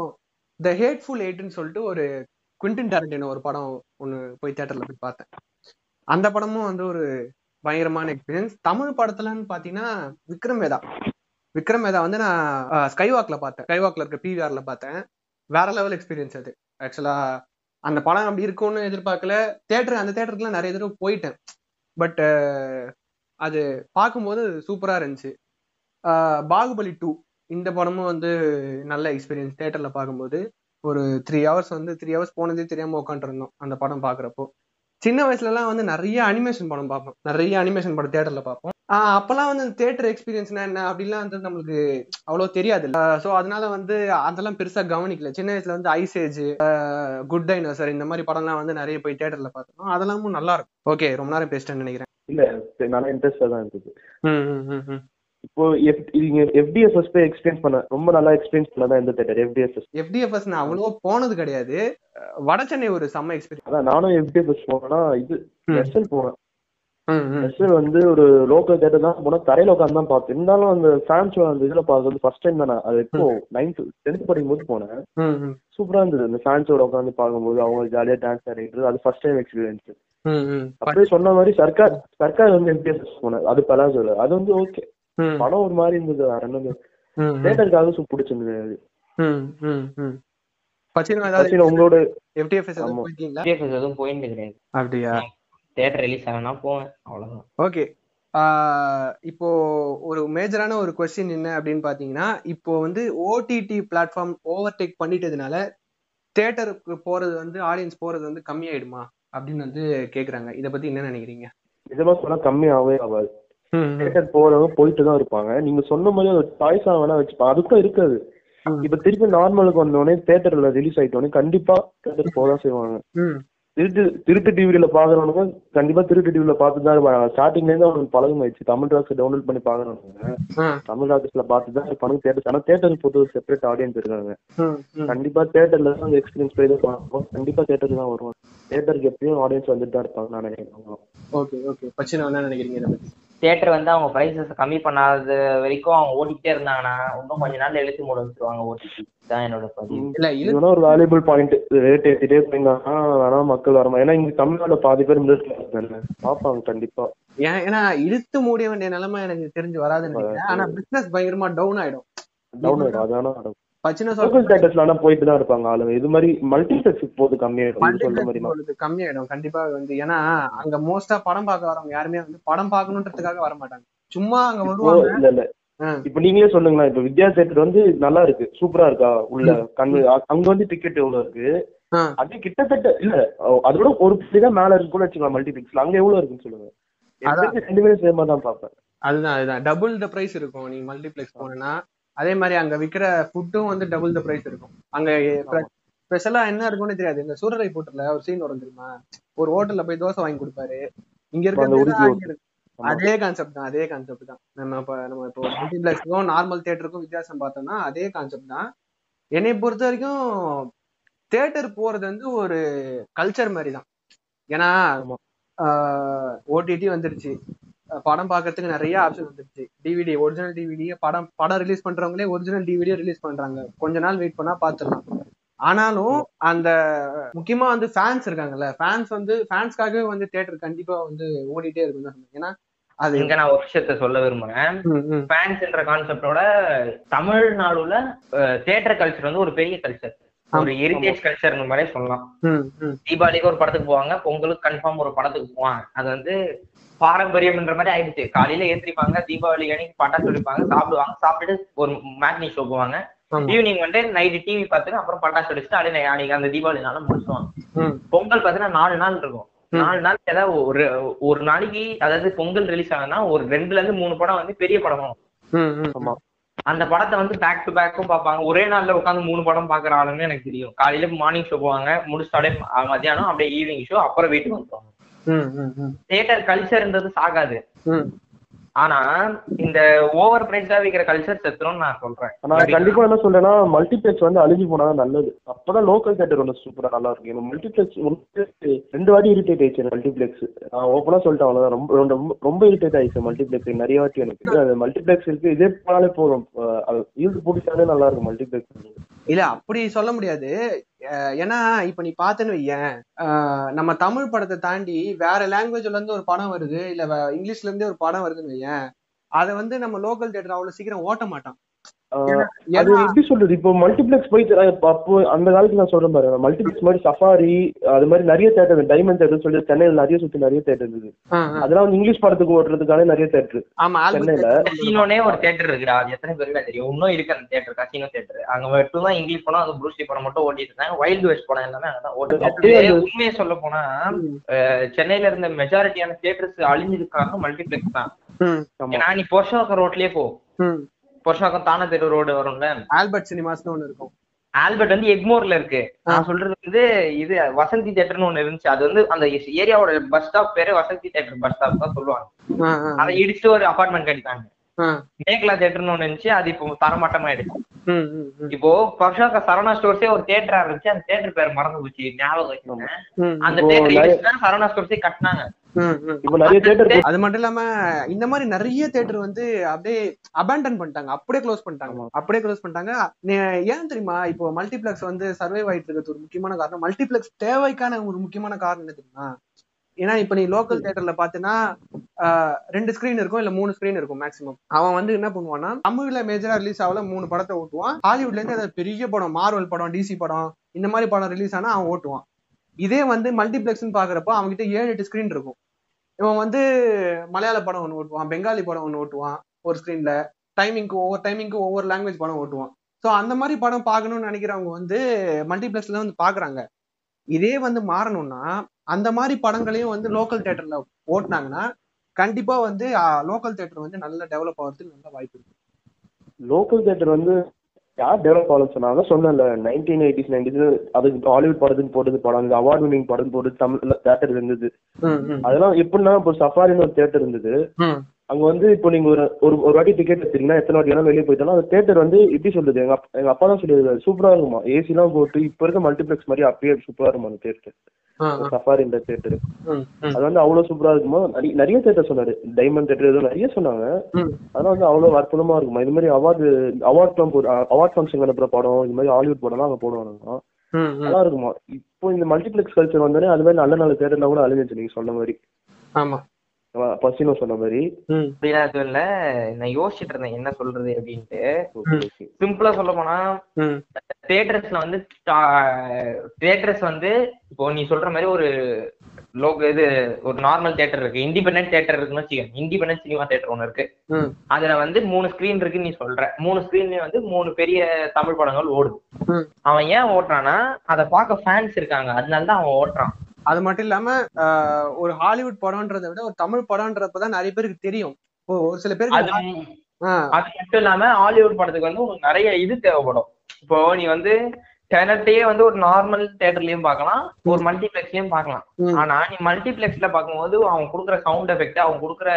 த ஹேட்ஃபுல் எயிட்னு சொல்லிட்டு ஒரு குவிண்டன் டாரண்டினோ ஒரு படம் ஒன்று போய் தேட்டரில் போய் பார்த்தேன். அந்த படமும் வந்து ஒரு பயங்கரமான எக்ஸ்பீரியன்ஸ் தமிழ் படத்துலன்னு பார்த்தீங்கன்னா விக்ரம் வேதா. விக்ரம் வேதா வந்து நான் ஸ்கைவாக்ல பார்த்தேன். ஸ்கைவாக்ல இருக்க பிவிஆர்ல பார்த்தேன். வேற லெவல் எக்ஸ்பீரியன்ஸ் அது. ஆக்சுவலா அந்த படம் அப்படி இருக்கும்னு எதிர்பார்க்கல. தேட்டர் அந்த தேட்டருக்குலாம் நிறைய தடவை போயிட்டேன். பட் அது பார்க்கும்போது சூப்பராக இருந்துச்சு. பாகுபலி டூ இந்த படமும் வந்து நல்ல எக்ஸ்பீரியன்ஸ் தேட்டரில் பார்க்கும்போது. ஒரு த்ரீ ஹவர்ஸ் வந்து த்ரீ ஹவர்ஸ் போனதே தெரியாம உட்காந்துருந்தோம் அந்த படம் பாக்குறப்போ. சின்ன வயசுல எல்லாம் வந்து நிறைய அனிமேஷன் படம் பார்ப்போம். நிறைய அனிமேஷன் படம் தேட்டர்ல பார்ப்போம். அப்பெல்லாம் வந்து தேட்டர் எக்ஸ்பீரியன்ஸ்னா என்ன அப்படிலாம் வந்து நம்மளுக்கு அவ்வளவு தெரியாது. ஸோ அதனால வந்து அதெல்லாம் பெருசா கவனிக்கல. சின்ன வயசுல வந்து ஐசேஜ் குட் டைனோசர் இந்த மாதிரி படம்லாம் வந்து நிறைய போய் தேட்டர்ல பார்த்தோம். அதெல்லாமும் நல்லா இருக்கும். ஓகே ரொம்ப நேரம் பேசிட்டேன்னு நினைக்கிறேன். இல்ல நல்லா இன்ட்ரெஸ்டா தான் இருக்குது. இப்போ எஃப் நீங்க எஃப்டிஎஸ்எஸ் போய் எக்ஸ்பீரியன்ஸ் பண்ண ரொம்ப நல்லா எக்ஸ்பீரியன்ஸ் பண்ணதான் எந்த தேட்டர் எஃப்டிஎஸ்எஸ் FDFS நான் அவ்வளவா போனது கிடையாது. வட சென்னை ஒரு செம்ம எக்ஸ்பீரியன்ஸ் அதான் நானும் எஃப்டிஎஸ்எஸ் போனேன்னா இது. எஸ்எல் போனேன் எஸ்எல் வந்து ஒரு லோக்கல் தேட்டர் தான் போனா தரையில உட்காந்து தான் பார்த்தேன். இருந்தாலும் அந்த ஃபேன்ஸ் அந்த இதுல பார்த்தது ஃபர்ஸ்ட் டைம் தான். அது இப்போ நைன்த் டென்த் படிக்கும் போது போனேன். சூப்பரா இருந்தது. அந்த ஃபேன்ஸோட உட்காந்து பார்க்கும்போது அவங்க ஜாலியா டான்ஸ் ஆடிட்டு அது ஃபர்ஸ்ட் டைம் எக்ஸ்பீரியன்ஸ் அப்படியே சொன்ன மாதிரி சர்க்கார் சர்க்கார் வந்து எஃப்டிஎஸ்எஸ் போனேன். அது பலாசோல அது வந்து ஓகே படம் ஒரு மாதிரி இருந்தது. வேற என்ன தேட்டருக்காக சூப் பிடிச்சிருந்தது அது. பச்சினம் ஏதாவது பச்சின உங்களோட FDFS ஏதாவது ஆமா. போயிருக்கீங்களா? டிஎஃப்எஸ் எதுவும் போயிட்டு கிடையாது. அப்படியா? தேட்டர் ரிலீஸ் ஆகனா போவேன் அவ்வளவுதான். ஓகே. இப்போ ஒரு மேஜரான ஒரு கொஸ்டின் என்ன அப்படின்னு பாத்தீங்கன்னா இப்போ வந்து ஓடிடி பிளாட்ஃபார்ம் ஓவர்டேக் பண்ணிட்டதுனால தியேட்டருக்கு போறது வந்து ஆடியன்ஸ் போறது வந்து கம்மியாயிடுமா? அப்படின்னு வந்து கேக்குறாங்க. இத பத்தி என்ன நினைக்கிறீங்க? நிஜமா சொன்னா கம்மியாகவே ஆகாது. தேட்டர் போறவங்க போயிட்டு தான் இருப்பாங்க. நீங்க சொன்ன மாதிரி ஒரு சாய்ஸா வேணா வச்சுப்பா அதுக்கும் இருக்காது. இப்ப திருப்பி நார்மலுக்கு வந்தோடனே தேட்டர்ல ரிலீஸ் ஆயிட்டோடனே கண்டிப்பா தேட்டர் போதான் செய்வாங்க. திருட்டு திருட்டு டிவில பாக்குறவனுங்க கண்டிப்பா திருட்டு டிவில பார்த்து தான் இருப்பாங்க. ஸ்டார்டிங்ல இருந்து அவனுக்கு பழகமாயிடுச்சு தமிழ் ராக்ஸ் டவுன்லோட் பண்ணி பாக்குறவங்க ஆ, தமிழ் ராக்ஸ்ல பார்த்து தான் இருப்பானுங்க. தேட்டர் ஆனா தேட்டருக்கு பொறுத்த ஒரு செப்பரேட் ஆடியன்ஸ் இருக்காங்க. கண்டிப்பா தேட்டர்ல தான் அந்த எக்ஸ்பீரியன்ஸ் போய் தான் பார்ப்போம் கண்டிப்பா தேட்டருக்கு தான் வருவாங்க. தேட்டருக்கு எப்பயும் ஆடியன்ஸ் வந்துட்டு தான் இருப்பாங்க நான் நினைக்கிறேன். Okay okay. பச்சினம் என்ன நினைக்கிறீங்க தியேட்டர் வந்து அவங்க பிரைசஸ் கம்மி பண்ணாத வரைக்கும் அவங்க ஓடிட்டே இருந்தாங்கன்னா இன்னும் கொஞ்ச நாள்ல எழுத்து மூட வச்சிருவாங்க ஓடிடி தான் என்னோட பதிவு இல்ல இது இதுனா ஒரு வேல்யூபிள் பாயிண்ட் ரேட் ஏத்திட்டே போயிருந்தாங்கன்னா வேணா மக்கள் வரமா ஏன்னா இங்க தமிழ்நாட்டுல பாதி பேர் மிடில் கிளாஸ் தானே பாப்பாங்க கண்டிப்பா. ஏன் ஏன்னா இழுத்து மூடிய வேண்டிய நிலைமை எனக்கு தெரிஞ்சு வராதுன்னு நினைக்கிறேன். ஆனா பிசினஸ் பயங்கரமா டவுன் ஆயிடும். டவுன் ஆயிடும். அதான பச்சின லோக்கல் தேட்டர்ஸ்ல ஆனா போயிட்டு தான் இருப்பாங்க ஆளுங்க. இது மாதிரி மல்டிபிளெக்ஸ் போது கம்மியாயிடும். சொல்ற மாதிரி கம்மியாயிடும். கண்டிப்பா வந்து ஏன்னா அங்க மோஸ்டா படம் பார்க்க வரவங்க யாருமே வந்து படம் பார்க்கணுன்றதுக்காக வர மாட்டாங்க. சும்மா அங்க வருவாங்க இல்ல இல்ல. ஆ. இப்ப நீங்களே சொல்லுங்களேன். இப்ப வித்யா தேட்டர் வந்து நல்லா இருக்கு. சூப்பரா இருக்கா உள்ள? கண்ணு அங்க வந்து டிக்கெட் எவ்வளவு இருக்கு. அது கிட்டத்தட்ட இல்ல அதோட ஒரு தான் மேல இருக்கு கூட வச்சுக்கலாம் மல்டிபிளெக்ஸ்ல அங்க எவ்வளவு இருக்குன்னு சொல்லுங்க. எனக்கு ரெண்டுமே சேமா தான் பார்ப்பேன். அதுதான் அதுதான். டபுள் த பிரைஸ் இருக்கும். நீங்க மல்டிப்ளெக்ஸ் போனேன்னா அதே மாதிரி அங்க விக்கிற ஃபுட்டும் வந்து டபுள் த பிரைஸ் இருக்கும். அங்க ஸ்பெஷலா என்ன இருக்கும்னு தெரியாது. இந்த சூரரை போட்டுல ஒரு சீன் வரும் தெரியுமா? ஒரு ஹோட்டல்ல போய் தோசை வாங்கி கொடுப்பாரு. இங்க இருக்கிறது. அதே கான்செப்ட் தான் அதே கான்செப்ட் தான். நம்ம இப்ப நம்ம இப்போ மல்டிப்ளெக்ஸ்க்கும் நார்மல் தியேட்டருக்கும் வித்தியாசம் பார்த்தோம்னா அதே கான்செப்ட் தான். என்னை பொறுத்த வரைக்கும் தியேட்டர் போறது வந்து ஒரு கல்ச்சர் மாதிரி தான். ஏன்னா. ஓடிடி வந்துருச்சு. படம் பார்க்கறதுக்கு நிறைய ஆப்ஷன் வந்துருச்சு. டிவிடி ஒரிஜினல் டிவிடியே படம் படம் ரிலீஸ் பண்றவங்களே ஒரிஜினல் டிவிடியே ரிலீஸ் பண்றாங்க. கொஞ்ச நாள் வெயிட் பண்ணா பாத்துடலாம். ஆனாலும் அந்த முக்கியமா வந்து ஃபேன்ஸ் இருக்காங்கல்ல ஃபேன்ஸ் வந்து ஃபேன்ஸ்க்காகவே வந்து தியேட்டர் கண்டிப்பா வந்து ஓடிட்டே இருக்கும் தான் ஏன்னா அது இங்க நான் ஒரு விஷயத்த சொல்ல விரும்புறேன். ம், ஃபேன்ஸ்ன்ற கான்செப்டோட தமிழ்நாடுல தியேட்டர் கல்ச்சர் வந்து ஒரு பெரிய கல்ச்சர் ஒரு ஹெரிட்டேஜ் கல்ச்சர்னு மாதிரி சொல்லலாம். ம், ம், தீபாவளிக்கு ஒரு படத்துக்கு போவாங்க பொங்கலுக்கு கன்ஃபார்ம் ஒரு படத்துக்கு போவாங்க. அது வந்து பாரம்பரியம்ன்ற மாதிரி ஆயிடுச்சு. காலையில ஏந்திரிப்பாங்க தீபாவளி அன்னைக்கு பட்டாசு வெடிப்பாங்க சாப்பிடுவாங்க. சாப்பிட்டுட்டு ஒரு மேட்னி ஷோ போவாங்க. ஈவினிங் வந்து நைட்டு டிவி பார்த்துட்டு அப்புறம் பட்டாசு வெடிச்சுட்டு அப்படியே அன்னைக்கு அந்த தீபாவளி நாள முடிச்சுவாங்க ம், பொங்கல் பாத்தீங்கன்னா நாலு நாள் இருக்கும். நாலு நாள் ஏதாவது ஒரு ஒரு நாளைக்கு அதாவது பொங்கல் ரிலீஸ் ஆகுதுன்னா ஒரு ரெண்டுல இருந்து மூணு படம் வந்து பெரிய படம். ஆமா. அந்த படத்தை வந்து பேக் டு பேக்கும் பார்ப்பாங்க. ஒரே நாள்ல உட்காந்து மூணு படம் பாக்குற ஆளுன்னு எனக்கு தெரியும். காலையில மார்னிங் ஷோ போவாங்க. முடிச்சுட்டு அப்படியே மத்தியானம் அப்படியே ஈவினிங் ஷோ அப்புறம் வீட்டுக்கு வந்துருவாங்க. தியேட்டர் கல்ச்சர்ன்றது சாகாது. ஆனா இந்த ஓவர் பிரைஸ்டா விக்கிற கல்ச்சர் செத்துரும்னு நான் சொல்றேன். நான் கண்டிப்பா என்ன சொல்றேன்னா மல்டிபிளெக்ஸ் வந்து அழிஞ்சு போனா நல்லது. அப்பதான் லோக்கல் தேட்டர் ஒன்று சூப்பரா நல்லா இருக்கும். எனக்கு மல்டிபிளெக்ஸ் வந்து ரெண்டு வாட்டி இரிட்டேட் ஆயிடுச்சு மல்டிபிளெக்ஸ் நான் ஓப்பனா சொல்லிட்டேன் அவ்வளவுதான். ரொம்ப ரொம்ப ரொம்ப இரிட்டேட் ஆயிடுச்சு மல்டிபிளெக்ஸ் நிறைய வாட்டி எனக்கு. அது மல்டிபிளெக்ஸ் இருக்கு. இதே போனாலே போதும். அது யூஸ் பிடிச்சாலே நல்லா இருக்கும் மல்டிபிளெக்ஸ் இல்ல அப்படி சொல்ல முடியாது. ஏன்னா இப்ப நீ பாத்தேன்னு வையன் நம்ம தமிழ் படத்தை தாண்டி வேற லாங்குவேஜ்ல இருந்து ஒரு படம் வருது இல்ல இங்கிலீஷ்ல இருந்தே ஒரு படம் வருதுன்னு வையன் அதை வந்து நம்ம லோக்கல் தியேட்டர் அவ்வளவு சீக்கிரம் ஓட்ட மாட்டான் அது எப்படி சொல்றது? இப்போ மல்டிபிளெக்ஸ் போய் த- இப்ப அப்போ அந்த காலத்துல நான் சொல்றேன் பாருங்க மல்டிபிளெக்ஸ் மாதிரி சஃபாரி அது மாதிரி நிறைய தேட்டர் டைமண்ட் தேட்டர் சொல்லி சென்னையில் நிறைய சுத்தி நிறைய தேட்டர் இருக்குது. அதெல்லாம் வந்து இங்கிலீஷ் படத்துக்கு ஓட்டுறதுக்கான நிறைய தேட்டர் சென்னையில. கசினோனே ஒரு தேட்டர் இருக்குடா. அது எத்தனை பேருக்கு தெரியும். இன்னும் இருக்கு அந்த தேட்டர் கசினோ தேட்டர் அங்க மட்டும் தான் இங்கிலீஷ் படம் அந்த ப்ரூஸ்லி படம் மட்டும் ஓட்டிட்டு இருந்தாங்க. வைல்டு வெஸ்ட் படம் எல்லாமே அங்கதான் ஓட்டு உண்மையை சொல்ல போனா சென்னையில இருந்த மெஜாரிட்டியான தியேட்டர்ஸ் அழிஞ்சதுக்கு காரணம் மல்டிபிளெக்ஸ் தான். ஏன்னா நீ பொருஷாக்கம் ரோட்லயே போ. ம். பொருஷாக்கம் தானே தெரு ரோடு வரும்ல? ஆல்பர்ட் சினிமாஸ்னு ஒண்ணு இருக்கும். ஆல்பர்ட் வந்து எக்மோர்ல இருக்கு. நான் சொல்றது வந்து இது வசந்தி தேட்டர்னு ஒண்ணு இருந்துச்சு. அது வந்து அந்த ஏரியாவோட பஸ் ஸ்டாப் பேரு வசந்தி தேட்டர் பஸ் ஸ்டாப் தான் சொல்லுவாங்க. அதை இடிச்சுட்டு ஒரு அபார்ட்மெண்ட் கட்டிட்டாங்க. மேக்லா தேட்டர்னு ஒண்ணு இருந்துச்சு. அது இப்போ தரமாட்டமாயிடுச்சு. இப்போ பர்ஷாக்க சரவணா ஸ்டோர்ஸே ஒரு தேட்டரா இருந்துச்சு. அந்த தேட்டர் பேர் மறந்து போச்சு. ஞாபகம் வச்சுக்கோங்க. அந்த தேட்டர் சரவணா ஸ்டோர்ஸே கட்டினாங்க. இப்போ நிறைய தேட்டர் அது மட்டும் இல்லாம இந்த மாதிரி நிறைய தியேட்டர் வந்து அப்படியே அபேண்டன் பண்ணிட்டாங்க. அப்படியே க்ளோஸ் பண்ணிட்டாங்க. அப்படியே க்ளோஸ் பண்ணிட்டாங்க. ஏன் தெரியுமா? இப்போ மல்டிபிளெக்ஸ் வந்து சர்வைவ் ஆயிட்டு இருக்கிறது ஒரு முக்கியமான காரணம். மல்டிபிளெக்ஸ் தேவைக்கான ஒரு முக்கியமான காரணம் என்ன தெரியுமா? ஏன்னா இப்ப நீ லோக்கல் தியேட்டர்ல பாத்தீங்கன்னா ரெண்டு ஸ்கிரீன் இருக்கும் இல்ல மூணு ஸ்கிரீன் இருக்கும் மேக்ஸிமம் அவன் வந்து என்ன பண்ணுவான்னா தமிழ்ல மேஜரா ரிலீஸ் ஆகல மூணு படத்தை ஓட்டுவான். ஹாலிவுட்ல இருந்து ஏதாவது பெரிய படம் மார்வல் படம் டிசி படம் இந்த மாதிரி படம் ரிலீஸ் ஆனா அவன் ஓட்டுவான். இதே வந்து மல்டிபிளெக்ஸ்னு பாக்குறப்போ அவன்கிட்ட ஏழு எட்டு ஸ்கிரீன் இருக்கும். இவன் வந்து மலையாள படம் ஒன்று ஓட்டுவான் பெங்காலி படம் ஒன்று ஓட்டுவான் ஒரு ஸ்க்ரீனில் டைமிங்க்கு ஒவ்வொரு டைமிங்க்கு ஒவ்வொரு லாங்குவேஜ் படம் ஓட்டுவான். ஸோ அந்த மாதிரி படம் பார்க்கணும்னு நினைக்கிறவங்க வந்து மல்டிப்ளெக்ஸில் வந்து பார்க்குறாங்க. இதே வந்து மாறணும்னா அந்த மாதிரி படங்களையும் வந்து லோக்கல் தேட்டரில் ஓட்டுனாங்கன்னா கண்டிப்பாக வந்து லோக்கல் தேட்டர் வந்து நல்லா டெவலப் ஆகிறதுக்கு நல்ல வாய்ப்பு இருக்கு. லோக்கல் தேட்டர் வந்து யார் டெவலப் ஆகலன்னு சொன்னாங்க சொன்னேன்ல நைன்டீன் எயிட்டிஸ் நைன்டிஸ் அதுக்கு ஹாலிவுட் படத்துக்கு போட்டது படம் அந்த அவார்ட் வினிங் படம் போட்டு தமிழ் தேட்டர் இருந்தது. அதெல்லாம் எப்படின்னா இப்போ சஃபாரின்னு ஒரு தேட்டர் இருந்தது. அங்க வந்து இப்போ நீங்க ஒரு ஒரு ஒரு வாட்டி டிக்கெட் எடுத்தீங்கன்னா எத்தனை வாட்டி வேணா வெளியே போயிட்டாலும் அந்த தேட்டர் வந்து எப்படி சொல்றது எங்க அப்பா எங்க அப்பா தான் சொல்லியிருக்காரு சூப்பரா இருக்குமா? ஏசி எல்லாம் போட்டு இப்ப இருக்க மல்டிபிளெக்ஸ் மாதிரி அப்பயே சூப்பரா இருக்குமா அந்த தேட்டர் சஃபாரி இந்த தேட்டர் அது வந்து அவ்வளவு சூப்பரா இருக்குமா? நிறைய தேட்டர் சொன்னாரு. டைமண்ட் தேட்டர் ஏதோ நிறைய சொன்னாங்க. அதெல்லாம் வந்து அவ்வளவு அற்புதமா இருக்குமா? இது மாதிரி அவார்டு அவார்ட்லாம் போடு அவார்ட் ஃபங்க்ஷன் அனுப்புற படம் இது மாதிரி ஹாலிவுட் படம்லாம் அங்க போடுவாங்க. நல்லா இருக்குமா? இப்போ இந்த மல்டிபிளெக்ஸ் கல்ச்சர் வந்தோடனே அது மாதிரி நல்ல நல்ல தேட்டர்லாம் கூட அழிஞ்சிச்சு நீங்க சொன்ன மாதிரி. ஆமா. பசினோ சொன்ன மாதிரி. ம், அப்படிலாம் இல்ல நான் யோசிச்சுட்டு இருந்தேன் என்ன சொல்றது அப்படின்ட்டு. சிம்பிளா சொல்ல போனா ம், தியேட்டர்ஸ்ல வந்து தியேட்டர்ஸ் வந்து இப்போ நீ சொல்ற மாதிரி ஒரு லோக் இது ஒரு நார்மல் தியேட்டர் இருக்கு. இண்டிபெண்டன்ட் தியேட்டர் இருக்குன்னு வச்சுக்க இண்டிபெண்டன்ட் சினிமா தியேட்டர் ஒன்று இருக்கு. ம், அதுல வந்து மூணு ஸ்கிரீன் இருக்குன்னு நீ சொல்ற. மூணு ஸ்கிரீன்லயும் வந்து மூணு பெரிய தமிழ் படங்கள் ஓடுது. ம். அவன் ஏன் ஓட்டுறான்னா அதை பார்க்க ஃபேன்ஸ் இருக்காங்க. அதனால தான் அவன் ஓட்டுறான். அது மட்டும் இல்லாம ஒரு ஹாலிவுட் படம்ன்றதை விட ஒரு தமிழ் படம்ன்றப்பதான் நிறைய பேருக்கு தெரியும். ஒரு சில பேருக்கு அது மட்டும் இல்லாம ஹாலிவுட் படத்துக்கு வந்து உனக்கு நிறைய இது தேவைப்படும். இப்போ நீ வந்து டெனட்டையே வந்து ஒரு நார்மல் தியேட்டர்லயும் பார்க்கலாம் ஒரு மல்டிபிளெக்ஸ்லயும் பார்க்கலாம். ம். ஆனா நீ மல்டிபிளெக்ஸ்ல பார்க்கும்போது அவன் கொடுக்குற சவுண்ட் எஃபெக்ட் அவன் கொடுக்குற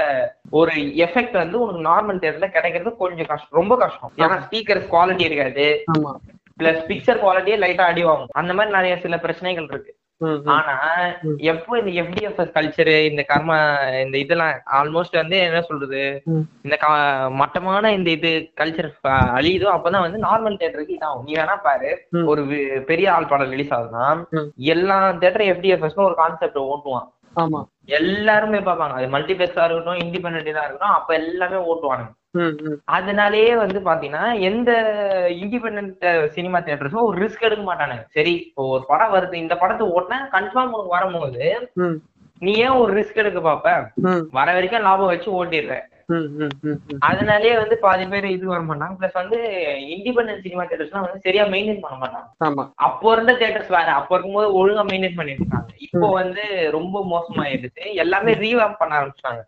ஒரு எஃபெக்ட் வந்து உனக்கு நார்மல் தியேட்டர்ல கிடைக்கிறது கொஞ்சம் கஷ்டம் ரொம்ப கஷ்டம். ஏன்னா ஸ்பீக்கர்ஸ் குவாலிட்டி இருக்காது. ஆமா. பிளஸ் பிக்சர் குவாலிட்டியே லைட்டா அடி வாங்கும். அந்த மாதிரி நிறைய சில பிரச்சனைகள் இருக்கு. ஆனா. எப்போ இந்த எஃப்டிஎஃப்எஸ் கல்ச்சர் இந்த கர்மா இந்த இதெல்லாம் ஆல்மோஸ்ட் வந்து என்ன சொல்றது. இந்த மட்டமான இந்த இது கல்ச்சர் அழியுதோ அப்பதான் வந்து நார்மல் தியேட்டருக்கு இதாகும் நீ வேணா பாரு. ஒரு பெரிய ஆள் படம் ரிலீஸ் ஆகுதுன்னா. எல்லா தேட்டரும் எஃப்டிஎஃப்எஸ் ஒரு கான்செப்ட் ஓட்டுவான் ஆமா எல்லாருமே பார்ப்பாங்க அது மல்டிபிளெக்ஸா இருக்கட்டும் இண்டிபெண்டா இருக்கட்டும் அப்ப எல்லாமே ஓட்டுவானுங்க. அதனாலேயே வந்து பாத்தீங்கன்னா எந்த இண்டிபெண்ட் சினிமா தியேட்டர்ஸும் ஒரு ரிஸ்க் எடுக்க மாட்டானுங்க. சரி இப்போ ஒரு படம் வருது இந்த படத்தை ஓட்டினா கன்ஃபார்ம் உனக்கு வரும்போது நீ ஏன் ஒரு ரிஸ்க் எடுக்க பாப்ப? வர வரைக்கும் லாபம் வச்சு ஓட்டிடுற. அதனாலேயே வந்து பாதி பேர் இது வர மாட்டாங்க. பிளஸ் வந்து இண்டிபெண்டன்ட் சினிமா தியேட்டர்ஸ்லாம் வந்து சரியா மெயின்டைன் பண்ண மாட்டாங்க. அப்போ இருந்த தியேட்டர்ஸ் வேற. அப்போ இருக்கும்போது ஒழுங்கா மெயின்டைன் பண்ணிட்டு இருக்காங்க. இப்போ வந்து ரொம்ப மோசமாயிடுச்சு. எல்லாமே ரீவாம் பண்ண ம்.